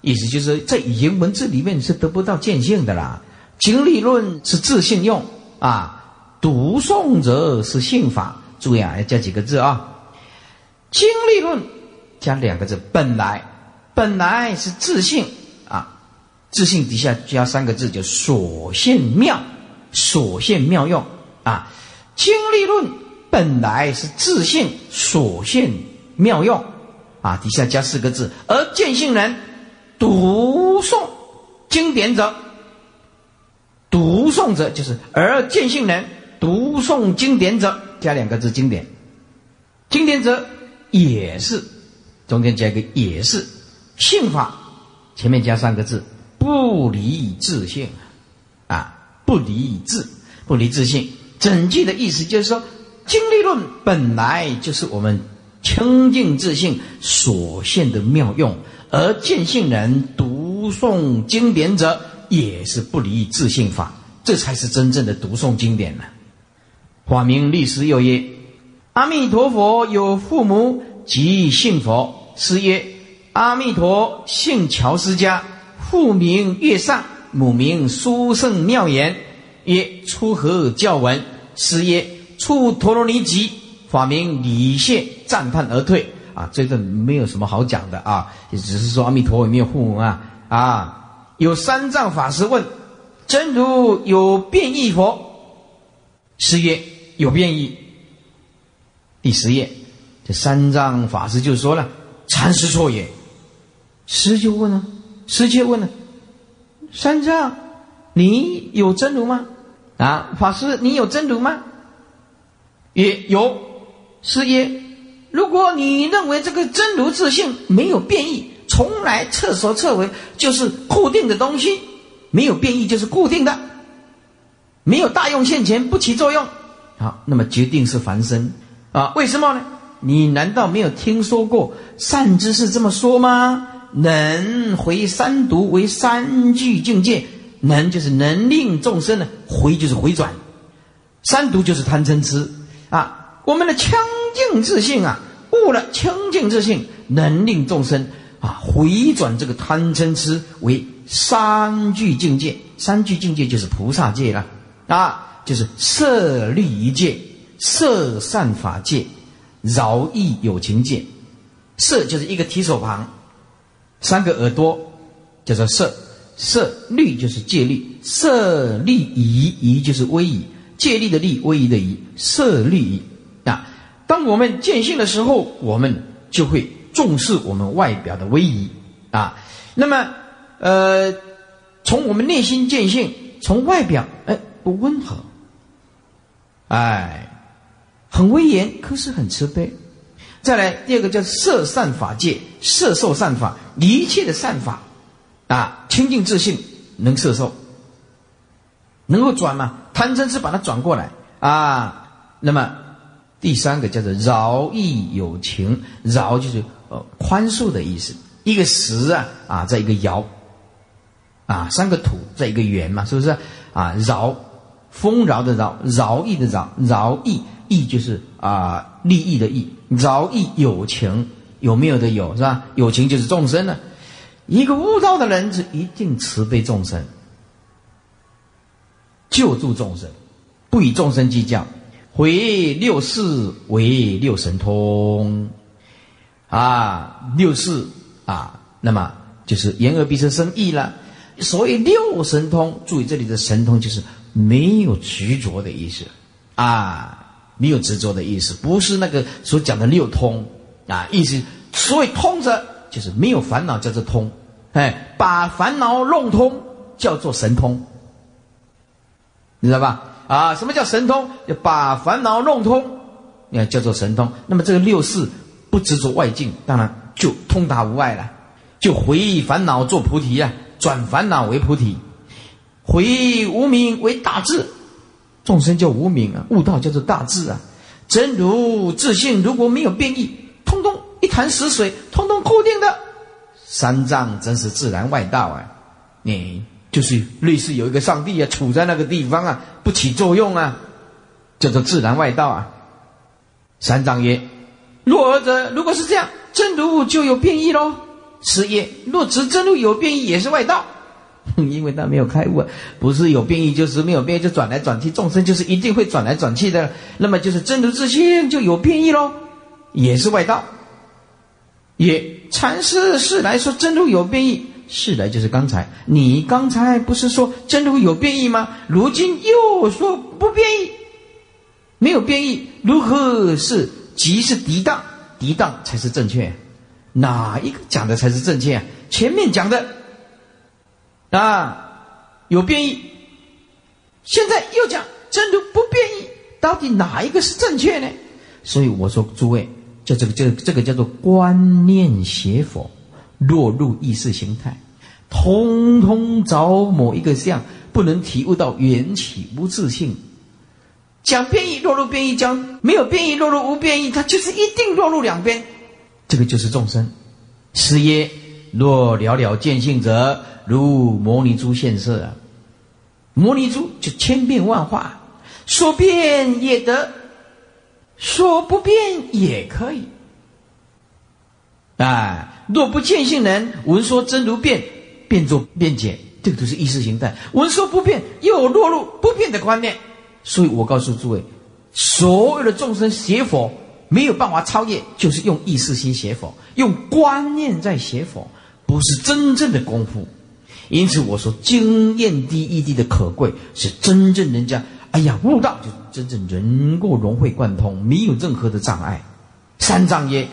意思就是在语言文字里面是得不到见性的啦。经历论是自性用啊，读诵者是性法。注意啊，要加几个字啊。经历论加两个字，本来本来是自性啊，自性底下加三个字，就所现妙，所现妙用。啊。经历论本来是自性所现妙用。啊，底下加四个字，而见性人读诵经典者。读诵者就是而见性人读诵经典者，加两个字经典，经典者也是中间加一个也是。性法，前面加三个字不离自性。啊，不离自不离自性。整句的意思就是说，经历论本来就是我们清净自性所现的妙用，而见性人读诵经典者。也是不离自性法，这才是真正的读诵经典呢。法名律师又曰：阿弥陀佛有父母即信佛，师曰阿弥陀姓乔斯家，父名月上，母名殊胜妙言，曰出何教文？师曰出陀罗尼集，法名李谢，赞叹而退。啊，这个没有什么好讲的啊，也只是说阿弥陀佛没有父母啊啊。有三藏法师问：“真如有变异佛？”师曰：“有变异。”第十页，这三藏法师就说了：“禅师错也。”师就问了：“师就问了，三藏，你有真如吗？”啊，法师，你有真如吗？也有。师曰：“如果你认为这个真如自性没有变异。”从来彻所彻为就是固定的东西，没有变异就是固定的，没有大用现前不起作用。好，那么决定是凡身啊？为什么呢？你难道没有听说过善知识这么说吗？能回三毒为三聚境界，能就是能令众生呢回就是回转，三毒就是贪嗔痴啊。我们的清净自性啊，悟了清净自性，能令众生。啊，回转这个贪嗔痴为三聚境界，三聚境界就是菩萨界了啊，就是色律一界、色善法界、饶益有情界。色就是一个提手旁，三个耳朵叫做色；色律就是戒律，色律仪仪就是威仪，戒律的律，威仪的仪，色律仪啊。当我们见性的时候，我们就会。重视我们外表的威仪啊，那么呃，从我们内心见性，从外表哎不温和，哎，很威严，可是很慈悲。再来第二个叫色善法界，色受善法，一切的善法啊，清净自信能摄受，能够转吗？贪嗔痴把它转过来啊。那么第三个叫做饶益有情，饶就是呃。宽恕的意思，一个十啊啊，在一个饶，啊三个土在一个圆嘛，是不是啊？饶，丰饶的饶，饶益的饶，饶益益就是啊利益的益，饶益有情有没有的有是吧？有情就是众生呢。一个悟道的人是一定慈悲众生，救助众生，不与众生计较，回六世为六神通。啊，六世啊，那么就是言而必生生意了。所谓六神通，注意这里的神通就是没有执着的意思啊，没有执着的意思，不是那个所讲的六通啊。意思，所谓通者就是没有烦恼，叫做通。哎，把烦恼弄通，叫做神通，你知道吧？啊，什么叫神通？要把烦恼弄通，那叫做神通。那么这个六世。不执着外境，当然就通达无碍了，就回忆烦恼做菩提啊，转烦恼为菩提，回忆无名为大智，众生叫无名啊，悟道叫做大智啊，真如自信如果没有变异，一潭死水，通通固定的，三藏真是自然外道啊，你就是类似有一个上帝啊，处在那个地方啊，不起作用啊，叫做自然外道啊，三藏曰。若尔者，如果是这样，真如就有变异喽。是也。若执真如有变异，也是外道。因为他没有开悟，不是有变异就是没有变异，就转来转去，众生就是一定会转来转去的。那么就是真如自性就有变异喽，也是外道。也禅师是来说真如有变异，是来就是刚才你刚才不是说真如有变异吗？如今又说不变异，没有变异，如何是即是涤荡？涤荡才是正确，哪一个讲的才是正确？前面讲的。啊，有变异。现在又讲真如不变异，到底哪一个是正确呢？所以我说，诸位，叫这个这这个叫做观念邪佛，落入意识形态，通通找某一个相，不能体悟到缘起无自性。讲变异落入变异，讲没有变异落入无变异，它就是一定落入两边。这个就是众生。师耶，若了了见性者。如摩尼珠现色啊，摩尼珠就千变万化，说变也得，说不变也可以。啊，若不见性人闻说真如变，变作变解，这个都是意识形态。闻说不变，又落入不变的观念。所以我告诉诸位，所有的众生写佛没有办法超越，就是用意识心写佛，用观念在写佛，不是真正的功夫。因此我说，经验第一滴的可贵，是真正人家，哎呀，悟道就真正能够融会贯通，没有任何的障碍。三藏曰：“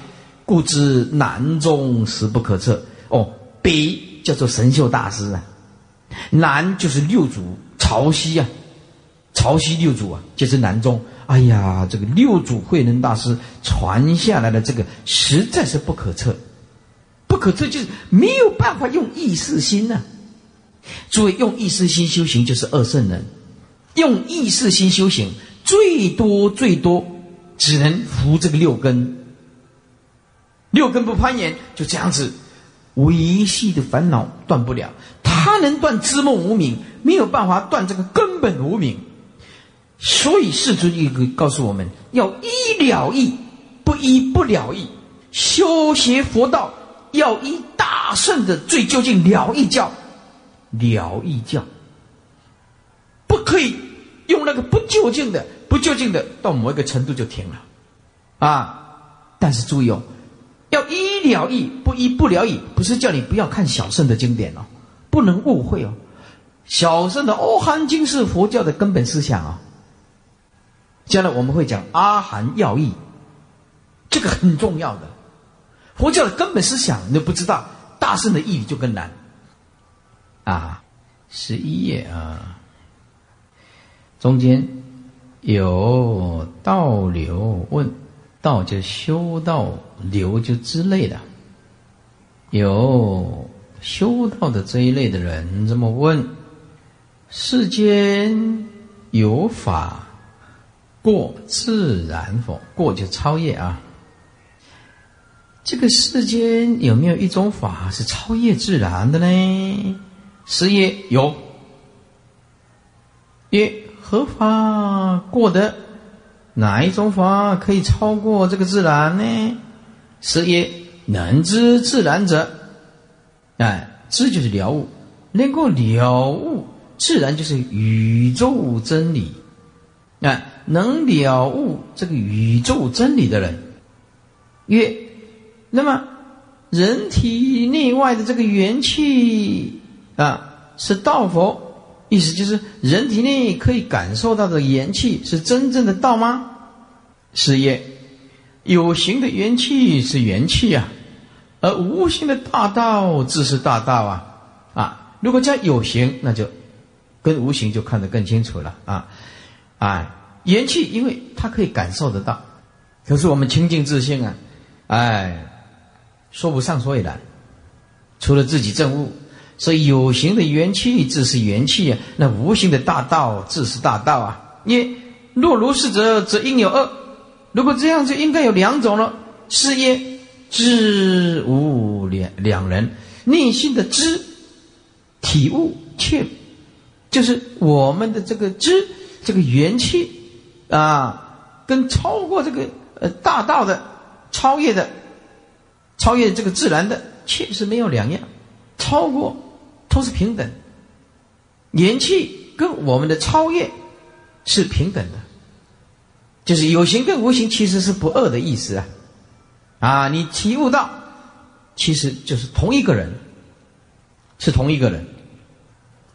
故知难中实不可测。”哦，北叫做神秀大师啊，南就是六祖潮汐啊，潮汐六祖啊，就是南中。哎呀，这个六祖慧能大师传下来的这个，实在是不可测，不可测就是没有办法用意识心呐。诸位用意识心修行就是二圣人，用意识心修行最多最多只能扶这个六根，六根不攀岩，就这样子维系的烦恼断不了。他能断知梦无明，没有办法断这个根本无明。所以世尊一个告诉我们要依了义，不依不了义。修学佛道要依大圣的最究竟了义教。了义教，不可以用那个不究竟的、不究竟的，到某一个程度就停了，啊！但是注意哦，要依了义，不依不了义，不是叫你不要看小圣的经典哦，不能误会哦。小圣的《阿含经》是佛教的根本思想啊。将来我们会讲阿含要义，这个很重要的，佛教的根本思想你都不知道，大圣的义理就更难。啊，十一页啊，中间有道流问，道就修道，流就之类的，有修道的这一类的人这么问：世间有法过自然否？过就超越啊。这个世间有没有一种法是超越自然的呢？是也有，曰何法过得？哪一种法可以超过这个自然呢？是也能知自然者，哎，知就是了悟，能够了悟自然就是宇宙真理，哎，能了悟这个宇宙真理的人，曰，那么人体内外的这个元气。啊，是道佛，意思就是人体内可以感受到的元气是真正的道吗？是也，有形的元气是元气啊，而无形的大道自是大道啊啊！如果叫有形，那就跟无形就看得更清楚了啊！哎，元气因为它可以感受得到，可是我们清净自信啊，哎，说不上所以然，除了自己证悟。所以有形的元气自是元气啊，那无形的大道自是大道啊。你，若如是者，则应有二。如果这样，就应该有两种了。是耶，知无两两人，内心的知体悟，切就是我们的这个知，这个元气啊，跟超过这个呃大道的超越的，超越这个自然的，确实没有两样，超过。都是平等，元气跟我们的超越是平等的，就是有形跟无形其实是不二的意思啊！啊，你体悟到，其实就是同一个人，是同一个人。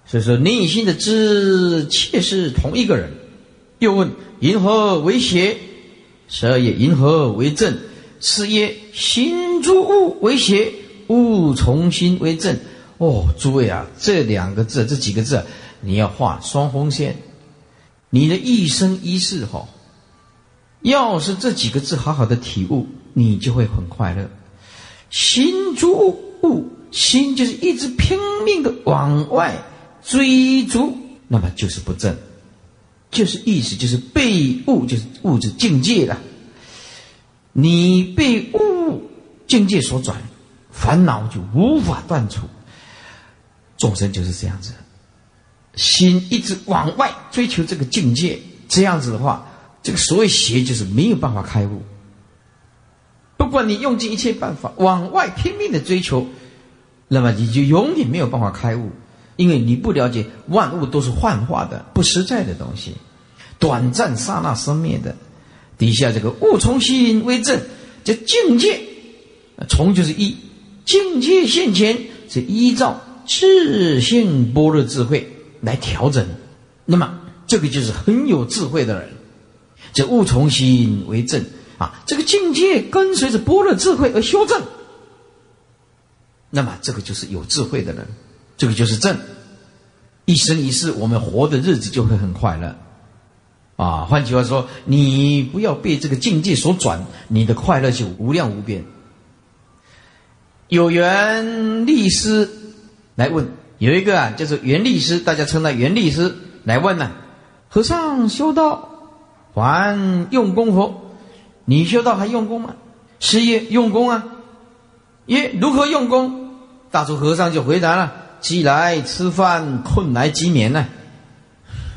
所以说，内心的知切是同一个人。又问：银河为邪？十二页，银河为正？是曰：心诸物为邪，物从心为正。哦，诸位啊，这两个字，这几个字，你要画双红线。你的一生一世哈，要是这几个字好好的体悟，你就会很快乐。心诸物，心就是一直拼命的往外。追逐，那么就是不正，就是意思就是被物，就是物质境界了。你被物境界所转，烦恼就无法断除。众生就是这样子，心一直往外追求这个境界，这样子的话，这个所谓邪就是没有办法开悟。不管你用尽一切办法往外拼命的追求，那么你就永远没有办法开悟。因为你不了解万物都是幻化的、不实在的东西，短暂刹那生灭的。底下这个物从心为正，这境界，从就是一境界现前是依照自性般若智慧来调整。那么这个就是很有智慧的人。这物从心为正啊，这个境界跟随着般若智慧而修正。那么这个就是有智慧的人。这个就是正，一生一世，我们活的日子就会很快乐，啊，换句话说，你不要被这个境界所转，你的快乐就无量无边。有缘立师来问，有一个啊，就是袁律师，大家称他袁律师来问呢，和尚修道还用功否？你修道还用功吗？师爷用功啊，耶，如何用功？大足和尚就回答了。饥来吃饭，困来即眠呢，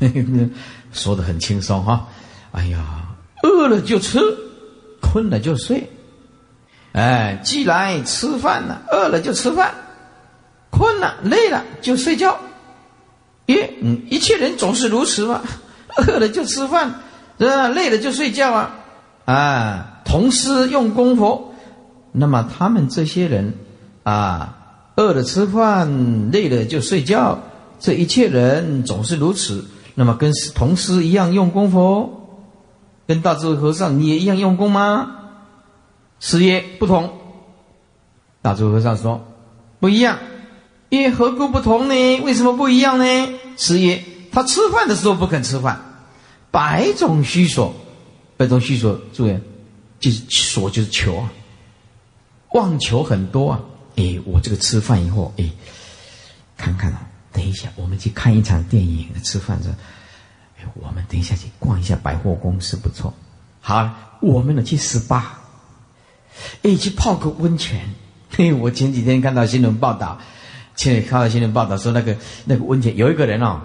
说的很轻松哈。哎呀，饿了就吃，困了就睡。哎，饥来吃饭呢，饿了就吃饭，困了累了就睡觉。咦，嗯，一切人总是如此吗？饿了就吃饭，是吧？累了就睡觉啊。啊，同时用功夫，那么他们这些人啊。饿了吃饭，累了就睡觉，这一切人总是如此。那么跟同师一样用功夫，跟大智慧和尚你也一样用功吗？师爷不同。大智慧和尚说不一样。因为何故不同呢？为什么不一样呢？师爷他吃饭的时候不肯吃饭，百种虚所，百种虚所，注意，就是所就是求啊，妄求很多啊。哎，我这个吃饭以后，哎，看看啊，等一下，我们去看一场电影。吃饭着，哎，我们等一下去逛一下百货公司，不错。好，我们呢去 SPA，哎，去泡个温泉。嘿，我前几天看到新闻报道，现在看到新闻报道说，那个那个温泉有一个人哦，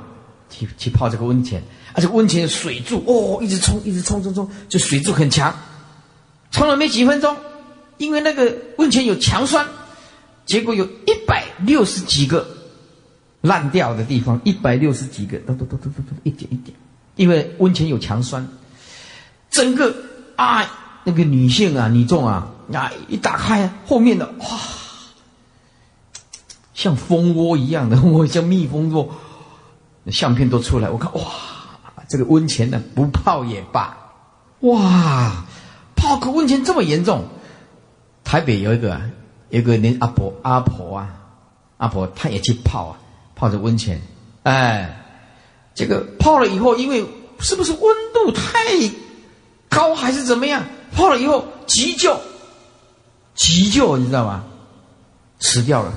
去去泡这个温泉，而且温泉水柱哦，一直冲，一直冲冲冲，就水柱很强，冲了没几分钟，因为那个温泉有强酸。结果有一百六十几个烂掉的地方，一百六十几个，都都都都都都一点一点，因为温泉有强酸，整个啊那个女性啊女众啊啊一打开后面的哇，像蜂窝一样的，我像蜜蜂窝，相片都出来，我看哇，这个温泉呢不泡也罢，哇，泡个温泉这么严重，台北有一个。有个连阿婆阿婆啊，阿婆她也去泡啊，泡着温泉，哎，这个泡了以后，因为是不是温度太高还是怎么样？泡了以后急救，急救你知道吗？死掉了。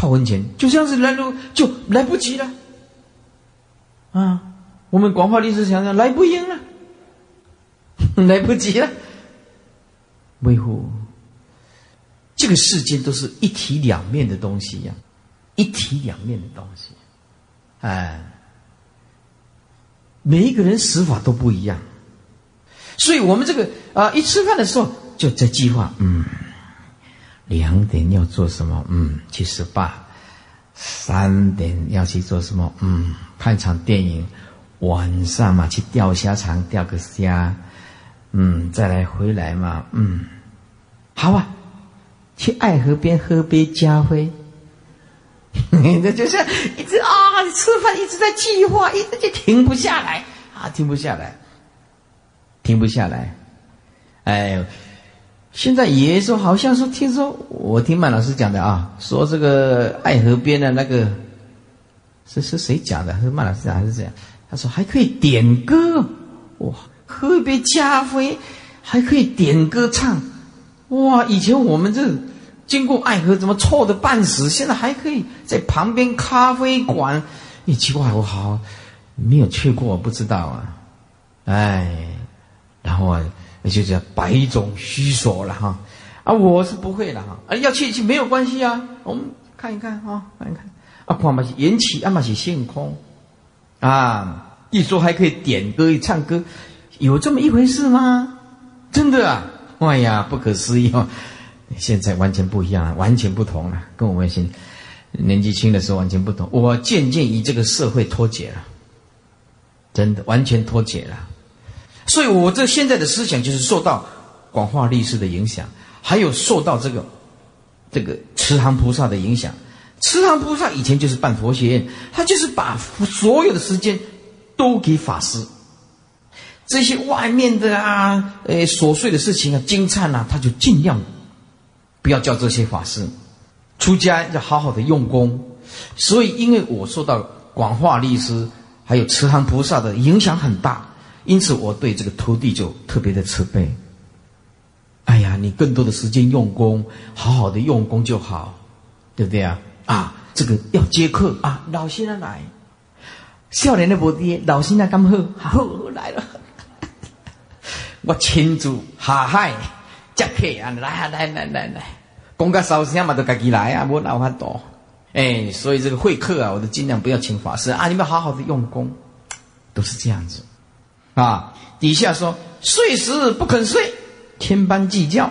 泡温泉就这样子来路就来不及了，啊，我们广化律师想想 来不及了，来不及了，维护。这个世间都是一体两面的东西呀，一体两面的东西，哎，每一个人死法都不一样，所以我们这个啊，一吃饭的时候就在计划，嗯，两点要做什么？嗯，去 SPA，三点要去做什么？嗯，看场电影。晚上嘛，去钓虾场钓个虾。嗯，再来回来嘛。嗯，好啊，去爱河边喝杯咖啡。那就是一直啊，吃饭一直在计划，一直就停不下来啊，停不下来，停不下来。哎，现在也说，好像说，听说我听曼老师讲的啊，说这个爱河边的那个是是谁讲的？是曼老师讲还是这样？他说还可以点歌，哇，喝一杯咖啡还可以点歌唱，哇！以前我们这。经过爱河怎么臭的半死？现在还可以在旁边咖啡馆。你奇怪，我好没有去过，不知道啊。哎，然后啊，那就叫百种虚说了哈。啊，我是不会的哈。啊，要去去没有关系啊。我们看一看哈，看一看。啊，看嘛是缘起，啊嘛是现空。啊，一说还可以点歌一、唱歌，有这么一回事吗？真的啊！哎呀，不可思议哦。现在完全不一样了，完全不同了，跟我们现年纪轻的时候完全不同。我渐渐与这个社会脱节了，真的完全脱节了。所以我这现在的思想就是受到广化律师的影响，还有受到这个这个慈航菩萨的影响。慈航菩萨以前就是办佛学院，他就是把所有的时间都给法师，这些外面的啊，呃琐碎的事情啊，金灿啊，他就尽量。不要叫这些法师出家，要好好的用功。所以，因为我受到广化律师还有慈航菩萨的影响很大，因此我对这个徒弟就特别的慈悲。哎呀，你更多的时间用功，好好的用功就好，对不对啊？啊，这个要接客啊，老先生来，少年的不爹，老先生刚好，好来了，我亲自下海。接客啊，来来来来来，讲个烧香嘛，都自己来啊，无闹法多。哎，所以这个会客啊，我都尽量不要请法师啊，你们好好的用功，都是这样子啊。底下说睡时不肯睡，千般计较。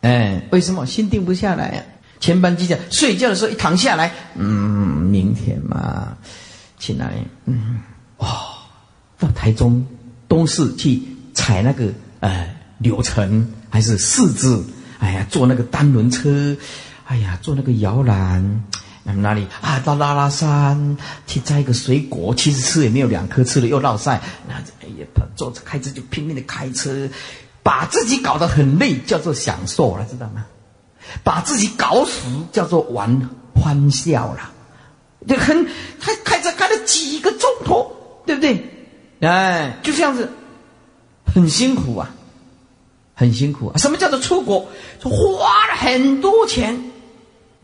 哎，为什么心定不下来？千般计较，睡觉的时候一躺下来，嗯，明天嘛，起来？嗯，哦，到台中东市去采那个呃柳橙。还是四字，哎呀，坐那个单轮车，哎呀，坐那个摇篮，哪里啊？到拉拉山去摘一个水果，其实吃也没有两颗，吃了又落晒。那哎呀，坐着开车就拼命的开车，把自己搞得很累，叫做享受了，知道吗？把自己搞死叫做玩欢笑了，就很他开车开了几个钟头，对不对？哎，就这样子，很辛苦啊。很辛苦啊！什么叫做出国？花了很多钱，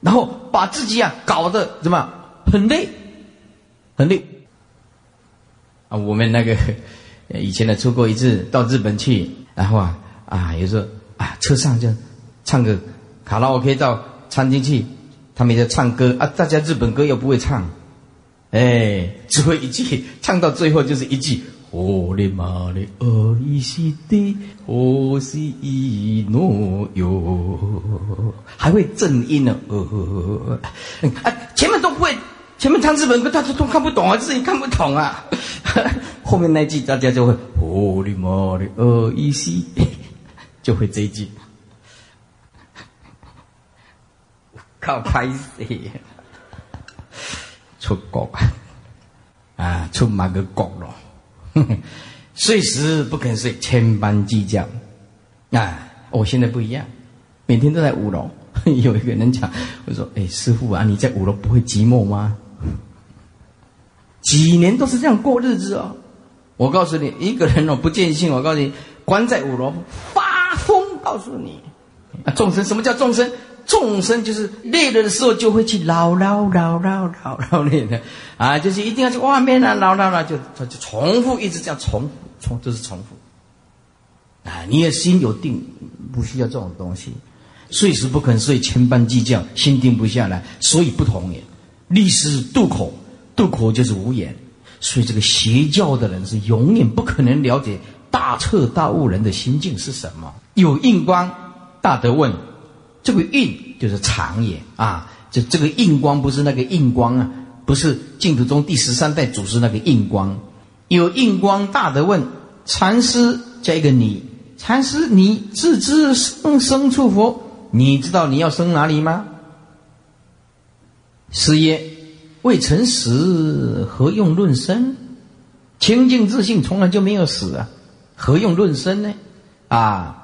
然后把自己啊搞得怎么很累，很累啊！我们那个 以前呢出过一次到日本去，然后啊啊有时候啊车上就唱个卡拉 OK 到餐厅去，他们在唱歌啊，大家日本歌又不会唱，哎，只会一句，唱到最后就是一句。我的妈的，爱是的，何是伊诺哟？还会正音呢，呃，啊，前面都不会，前面唱日本歌，大家都看不懂啊，自己看不懂啊。后面那句大家就会，我的妈的，爱是，就会这一句。靠拍死，出国啊，啊，出马个国了。睡时不肯睡，千般计较。啊，我现在不一样，每天都在五楼。有一个人讲，我说：“哎，师傅啊，你在五楼不会寂寞吗？”几年都是这样过日子哦。我告诉你，一个人哦不见性，我告诉你，关在五楼发疯。告诉你，啊，众生什么叫众生？众生就是累了的时候就会去唠唠唠唠唠唠累的，啊，就是一定要去外面啊唠唠唠，就他就重复一直这样重复重，就是重复。啊，你的心有定，不需要这种东西。睡时不肯睡，千般计较，心定不下来，所以不同也。历史渡口，渡口就是无言，所以这个邪教的人是永远不可能了解大彻大悟人的心境是什么。有印光大德问。这个运就是常也啊，这这个印光不是那个印光啊，不是净土宗第十三代祖师那个印光。有印光大德问禅师加一个你，禅师你自知生生处佛，你知道你要生哪里吗？师曰：未曾死，何用论生？清净自信从来就没有死啊，何用论生呢？啊，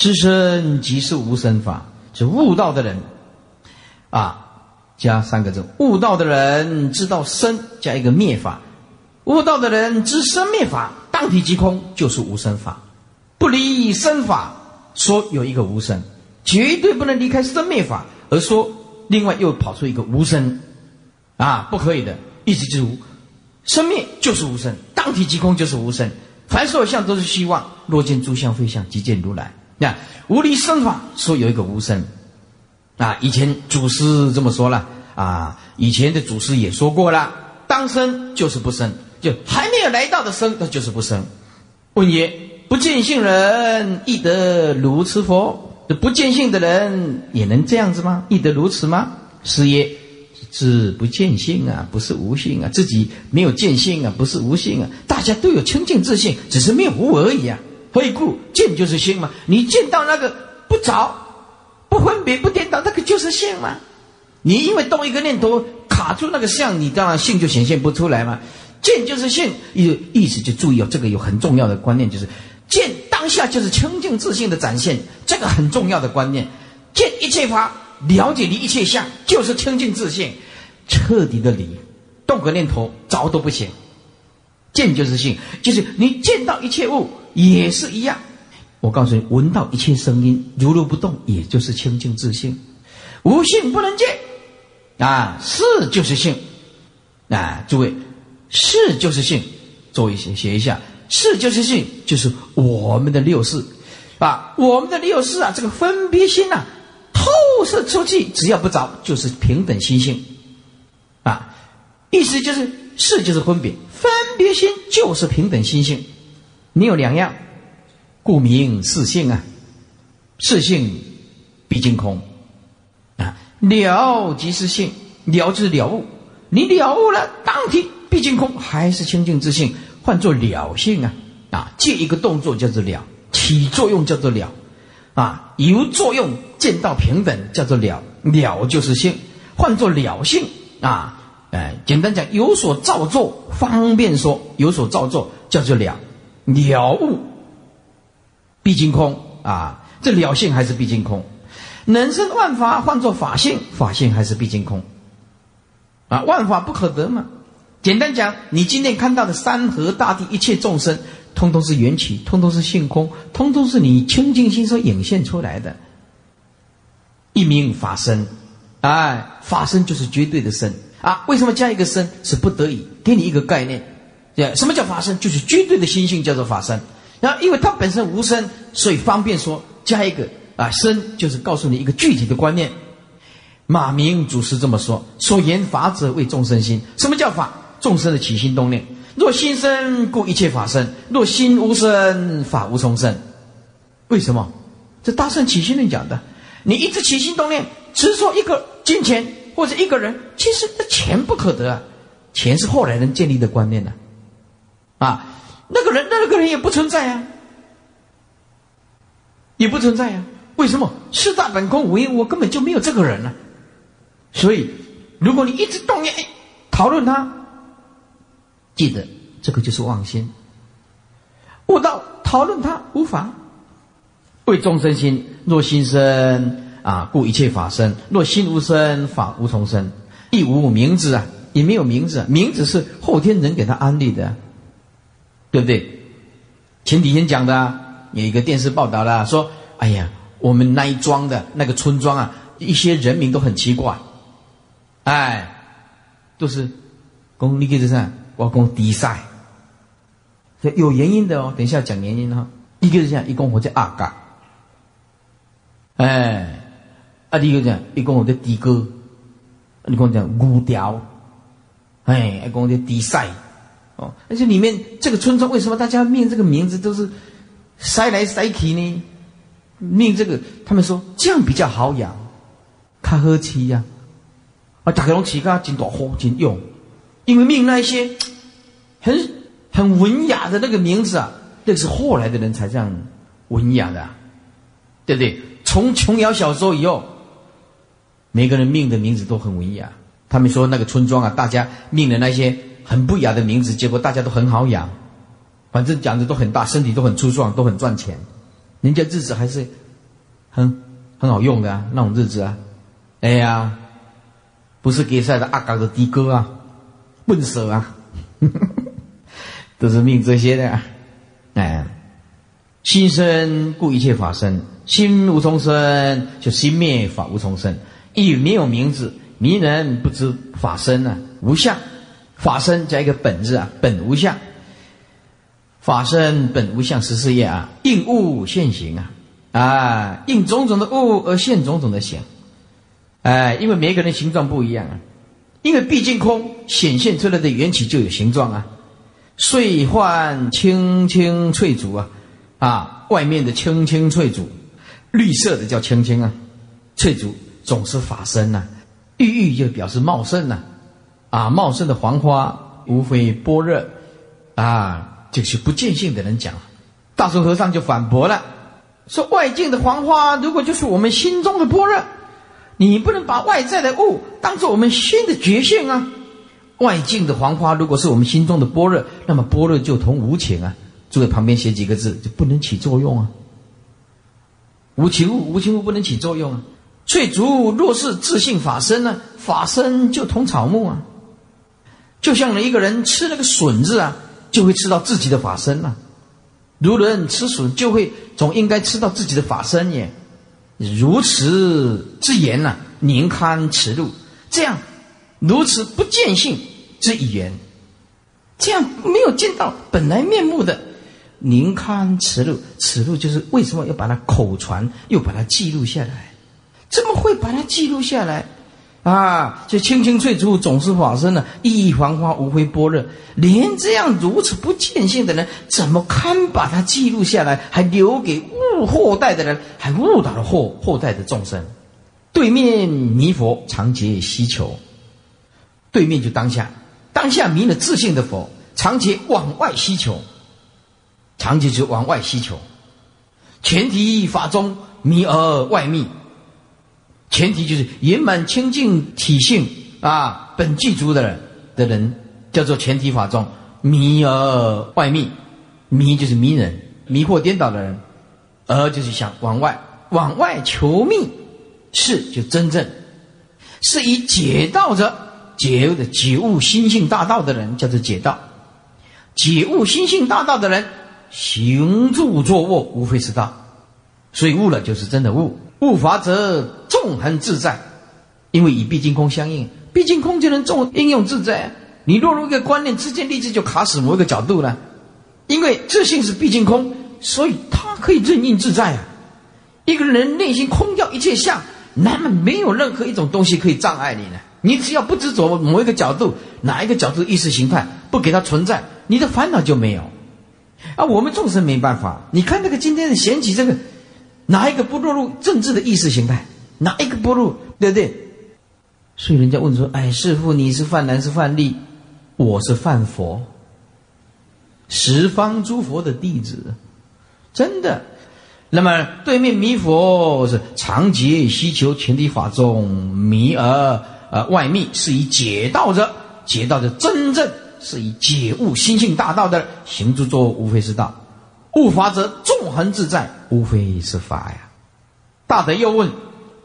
知生即是无生法，是悟道的人啊，加三个字，悟道的人知道生，加一个灭法，悟道的人知生灭法，当体即空，就是无生法，不离生法，说有一个无生，绝对不能离开生灭法，而说另外又跑出一个无生，啊，不可以的，意思就是无。生灭就是无生，当体即空就是无生，凡所有相都是虚妄。若见诸相非相，即见如来。那无离生法说有一个无生，啊，以前祖师这么说了啊，以前的祖师也说过了，当生就是不生，就还没有来到的生，那就是不生。问曰：不见性人亦得如此否？不见性的人也能这样子吗？亦得如此吗？是曰。是不见性啊，不是无性啊，自己没有见性啊，不是无性啊，大家都有清净自信，只是没有无而已啊。回顾？见就是性嘛，你见到那个不着、不分别、不颠倒，那个就是性嘛。你因为动一个念头卡住那个相，你当然性就显现不出来嘛。见就是性，意意思就注意哦，这个有很重要的观念，就是见当下就是清净自信的展现，这个很重要的观念。见一切法。了解你一切相，就是清净自信，彻底的理，动个念头着都不行。见就是性，就是你见到一切物也是一样。我告诉你，闻到一切声音如如不动，也就是清净自信。无性不能见啊，是就是性啊，诸位，是就是性，做一写写一下，是就是性，就是我们的六识啊，我们的六识啊，这个分别心呐。透射出去，只要不着，就是平等心性，啊，意思就是是就是分别，分别心就是平等心性，你有两样，故名四性啊，四性毕竟空，啊，了即是性，了就是了悟，你了悟了，当体毕竟空，还是清净之性，换作了性啊，啊，借一个动作叫做了，起作用叫做了。啊，由作用见到平等，叫做了了，就是性，换作了性。啊。哎，简单讲，有所造作，方便说有所造作，叫做了了悟，毕竟空啊。这了性还是毕竟空，能生万法，换作法性，法性还是毕竟空啊。万法不可得嘛。简单讲，你今天看到的山河大地，一切众生。通通是缘起，通通是性空，通通是你清净心所引现出来的。一名法身，哎，法身就是绝对的身啊！为什么加一个身？是不得已给你一个概念。对什么叫法身？就是绝对的心性叫做法身。然后，因为它本身无身，所以方便说加一个啊身，就是告诉你一个具体的观念。马明祖师这么说：所言法者为众生心。什么叫法？众生的起心动念。若心生，故一切法生；若心无生，法无从生。为什么？这大圣起心论讲的。你一直起心动念，只说一个金钱或者一个人，其实那钱不可得啊。钱是后来人建立的观念呢。啊，那个人那个人也不存在啊，也不存在呀。为什么？四大本空，无一我根本就没有这个人呢。所以，如果你一直动念讨论他。记得，这个就是妄心。悟道讨论他无妨。为众生心，若心生啊，故一切法生；若心无生，法无从生。亦无名字啊，也没有名字，名字是后天人给他安立的，对不对？前几天讲的，啊有一个电视报道了，说：“哎呀，我们那一庄的那个村庄啊，一些人民都很奇怪，哎，都是公立给这上。”我公低赛，有原因的哦。等一下讲原因哈。一个是讲一共我在阿嘎，哎，啊，第一个讲一共我在低歌，你跟我讲古调，哎，一共在低赛，哦，而且里面这个村庄为什么大家命这个名字都是塞来塞去呢？命这个，他们说这样比较好养，较好吃呀。啊，大家拢起个真大好真用，因为命那些很很文雅的那个名字啊，那是后来的人才这样文雅的，对不对？从琼瑶小说以后，每个人命的名字都很文雅。他们说那个村庄啊，大家命的那些很不雅的名字，结果大家都很好养，反正讲的都很大，身体都很粗壮，都很赚钱，人家日子还是很很好用的啊，那种日子啊，哎呀。不是给赛的阿嘎的的哥啊，笨蛇啊，都是命这些的。哎，心生故一切法生，心无从生，就心灭法无从生。亦没有名字，迷人不知法身啊，无相。法身加一个本字啊，本无相。法身本无相十四页啊，应物现形啊，啊，应种种的物而现种种的形。哎，因为每个人形状不一样啊，因为毕竟空显现出来的缘起就有形状啊，碎幻青青翠竹啊，啊，外面的青青翠竹，绿色的叫青青啊，翠竹总是法身呐，郁郁就表示茂盛呐，啊，茂盛的黄花无非般若，啊，就是不见性的人讲，大树和尚就反驳了，说外境的黄花如果就是我们心中的般若。你不能把外在的物当做我们心的觉性啊！外境的黄花如果是我们心中的般若，那么般若就同无情啊。坐在旁边写几个字就不能起作用啊。无情物，无情物不能起作用啊。翠竹若是自性法身呢？法身就同草木啊。就像一个人吃那个笋子啊，就会吃到自己的法身呐。如人吃笋，就会总应该吃到自己的法身也。如此之言呢，宁堪耻辱。这样，如此不见性之语言，这样没有见到本来面目的，宁堪耻辱。耻辱就是为什么要把它口传，又把它记录下来？怎么会把它记录下来？啊，这青青翠竹总是法身呢，一意黄花无非般若。连这样如此不见性的人，怎么堪把它记录下来，还留给误后代的人，还误导了后后代的众生？对面弥佛常结希求，对面就当下，当下弥了自信的佛，常结往外希求，常结就往外希求，全体法中弥而外密。前提就是圆满清净体性啊，本具足的人的人叫做前提法中迷而外密，迷就是迷人，迷惑颠倒的人，而就是想往外往外求密，是就真正。是以解道者解的解悟心性大道的人叫做解道，解悟心性大道的人行住坐卧无非是道，所以悟了就是真的悟。悟法则纵横自在，因为与毕竟空相应，毕竟空就能纵应用自在。你落入一个观念，之间立即就卡死某一个角度了。因为自信是毕竟空，所以它可以任应自在啊。一个人内心空掉一切相，那么没有任何一种东西可以障碍你呢。你只要不执着某一个角度，哪一个角度意识形态不给它存在，你的烦恼就没有。啊，我们众生没办法。你看那个今天的贤起这个。哪一个不落入政治的意识形态？哪一个不入？对不对？所以人家问说：“哎，师傅，你是泛男是泛力？我是犯佛，十方诸佛的弟子，真的。那么对面弥佛是常劫希求前提法中迷而呃外密，是以解道者，解道者真正是以解悟心性大道的行住坐无非是道。”悟法者纵横自在，无非是法呀。大德又问：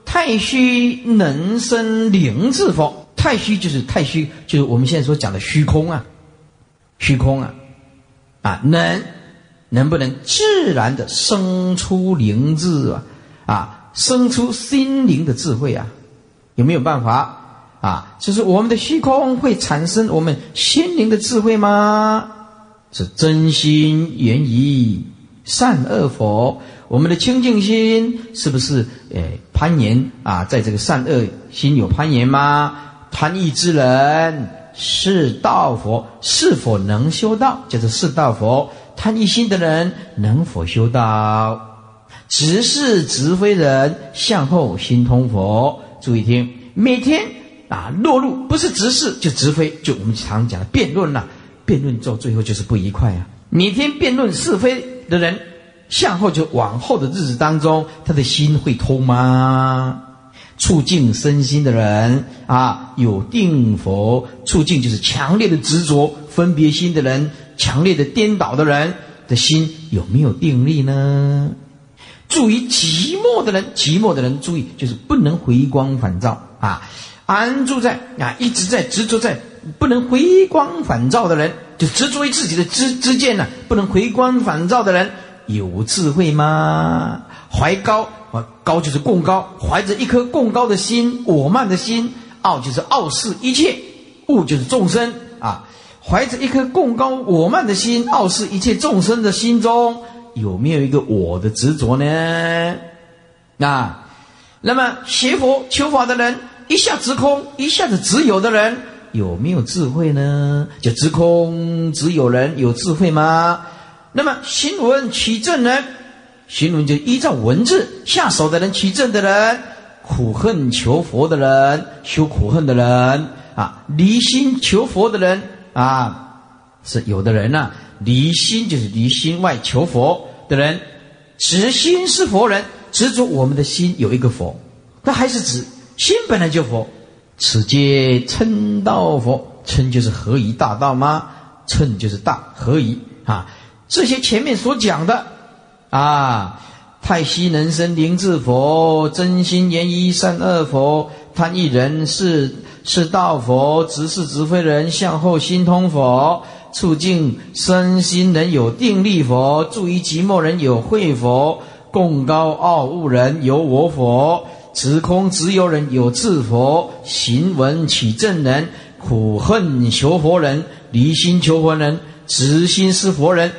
太虚能生灵智否？太虚就是太虚，就是我们现在所讲的虚空啊，虚空啊，啊能能不能自然的生出灵智啊？啊，生出心灵的智慧啊？有没有办法啊？就是我们的虚空会产生我们心灵的智慧吗？是真心源于善恶佛，我们的清净心是不是诶攀岩啊？在这个善恶心有攀岩吗？贪欲之人是道佛，是否能修道？叫做是道佛。贪欲心的人能否修道？直是直非人向后心通佛，注意听，每天啊落入不是直视就直非，就我们常讲的辩论呐，辩论到最后就是不愉快啊。每天辩论是非的人，向后就往后的日子当中，他的心会通吗？促进身心的人啊，有定佛，促进就是强烈的执着、分别心的人，强烈的颠倒的人的心有没有定力呢？注意寂寞的人，寂寞的人注意就是不能回光返照啊，安住在啊一直在执着在不能回光返照的人，就执着于自己的知知见呢，不能回光返照的人有智慧吗？怀高啊。高就是共高，怀着一颗共高的心，我慢的心；傲就是傲视一切，物就是众生啊。怀着一颗共高我慢的心，傲视一切众生的心中，有没有一个我的执着呢？啊，那么学佛求法的人，一下直空，一下子只有的人，有没有智慧呢？就直空只有人有智慧吗？那么心闻取证呢。行文就依照文字下手的人，取证的人，苦恨求佛的人，修苦恨的人啊，离心求佛的人啊，是有的人呢，离心就是离心外求佛的人，执心是佛人，执着我们的心有一个佛，那还是指心本来就佛，此皆称道佛，称就是何以大道吗？称就是大何以啊？这些前面所讲的。啊！太虚能生灵智佛，真心言一善恶佛，贪一人是是道佛，直是直非人，向后心通佛，促进身心人有定力佛，助于寂寞人有慧佛，共高傲物人有我佛，直空直有人有智佛，行文起正人，苦恨求佛人，离心求佛人，直心是佛人，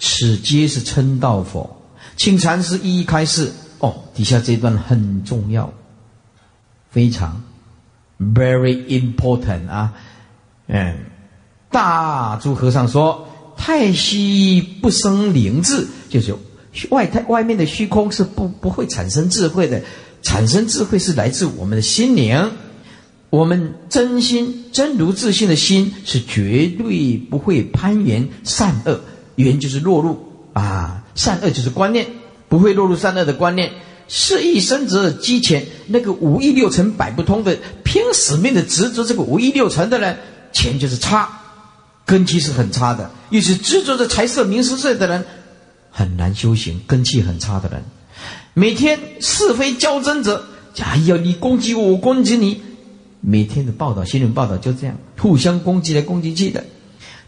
此皆是称道佛。请禅师一一开示哦，底下这段很重要，非常 very important 啊，嗯，大珠和尚说：太虚不生灵智，就是外太外面的虚空是不不会产生智慧的，产生智慧是来自我们的心灵，我们真心真如自信的心是绝对不会攀缘善恶，缘就是落入啊。善恶就是观念，不会落入善恶的观念。是一生者积钱，那个五欲六尘摆不通的，拼死命的执着这个五欲六尘的人，钱就是差，根基是很差的。又是执着着财色名食睡的人，很难修行，根气很差的人。每天是非交争者，哎呀，你攻击我，我攻击你，每天的报道新闻报道就这样，互相攻击来攻击去的，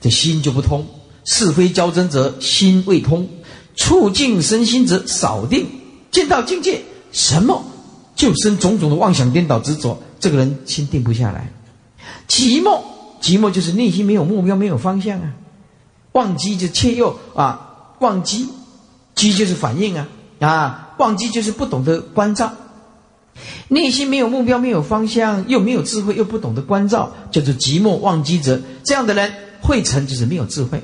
这心就不通。是非交争者，心未通。促进身心者少定，见到境界，什么就生种种的妄想颠倒执着，这个人心定不下来。寂寞，寂寞就是内心没有目标，没有方向啊。忘机就切又啊，忘机，机就是反应啊啊，忘机就是不懂得关照，内心没有目标，没有方向，又没有智慧，又不懂得关照，叫做寂寞忘机者。这样的人会成就是没有智慧。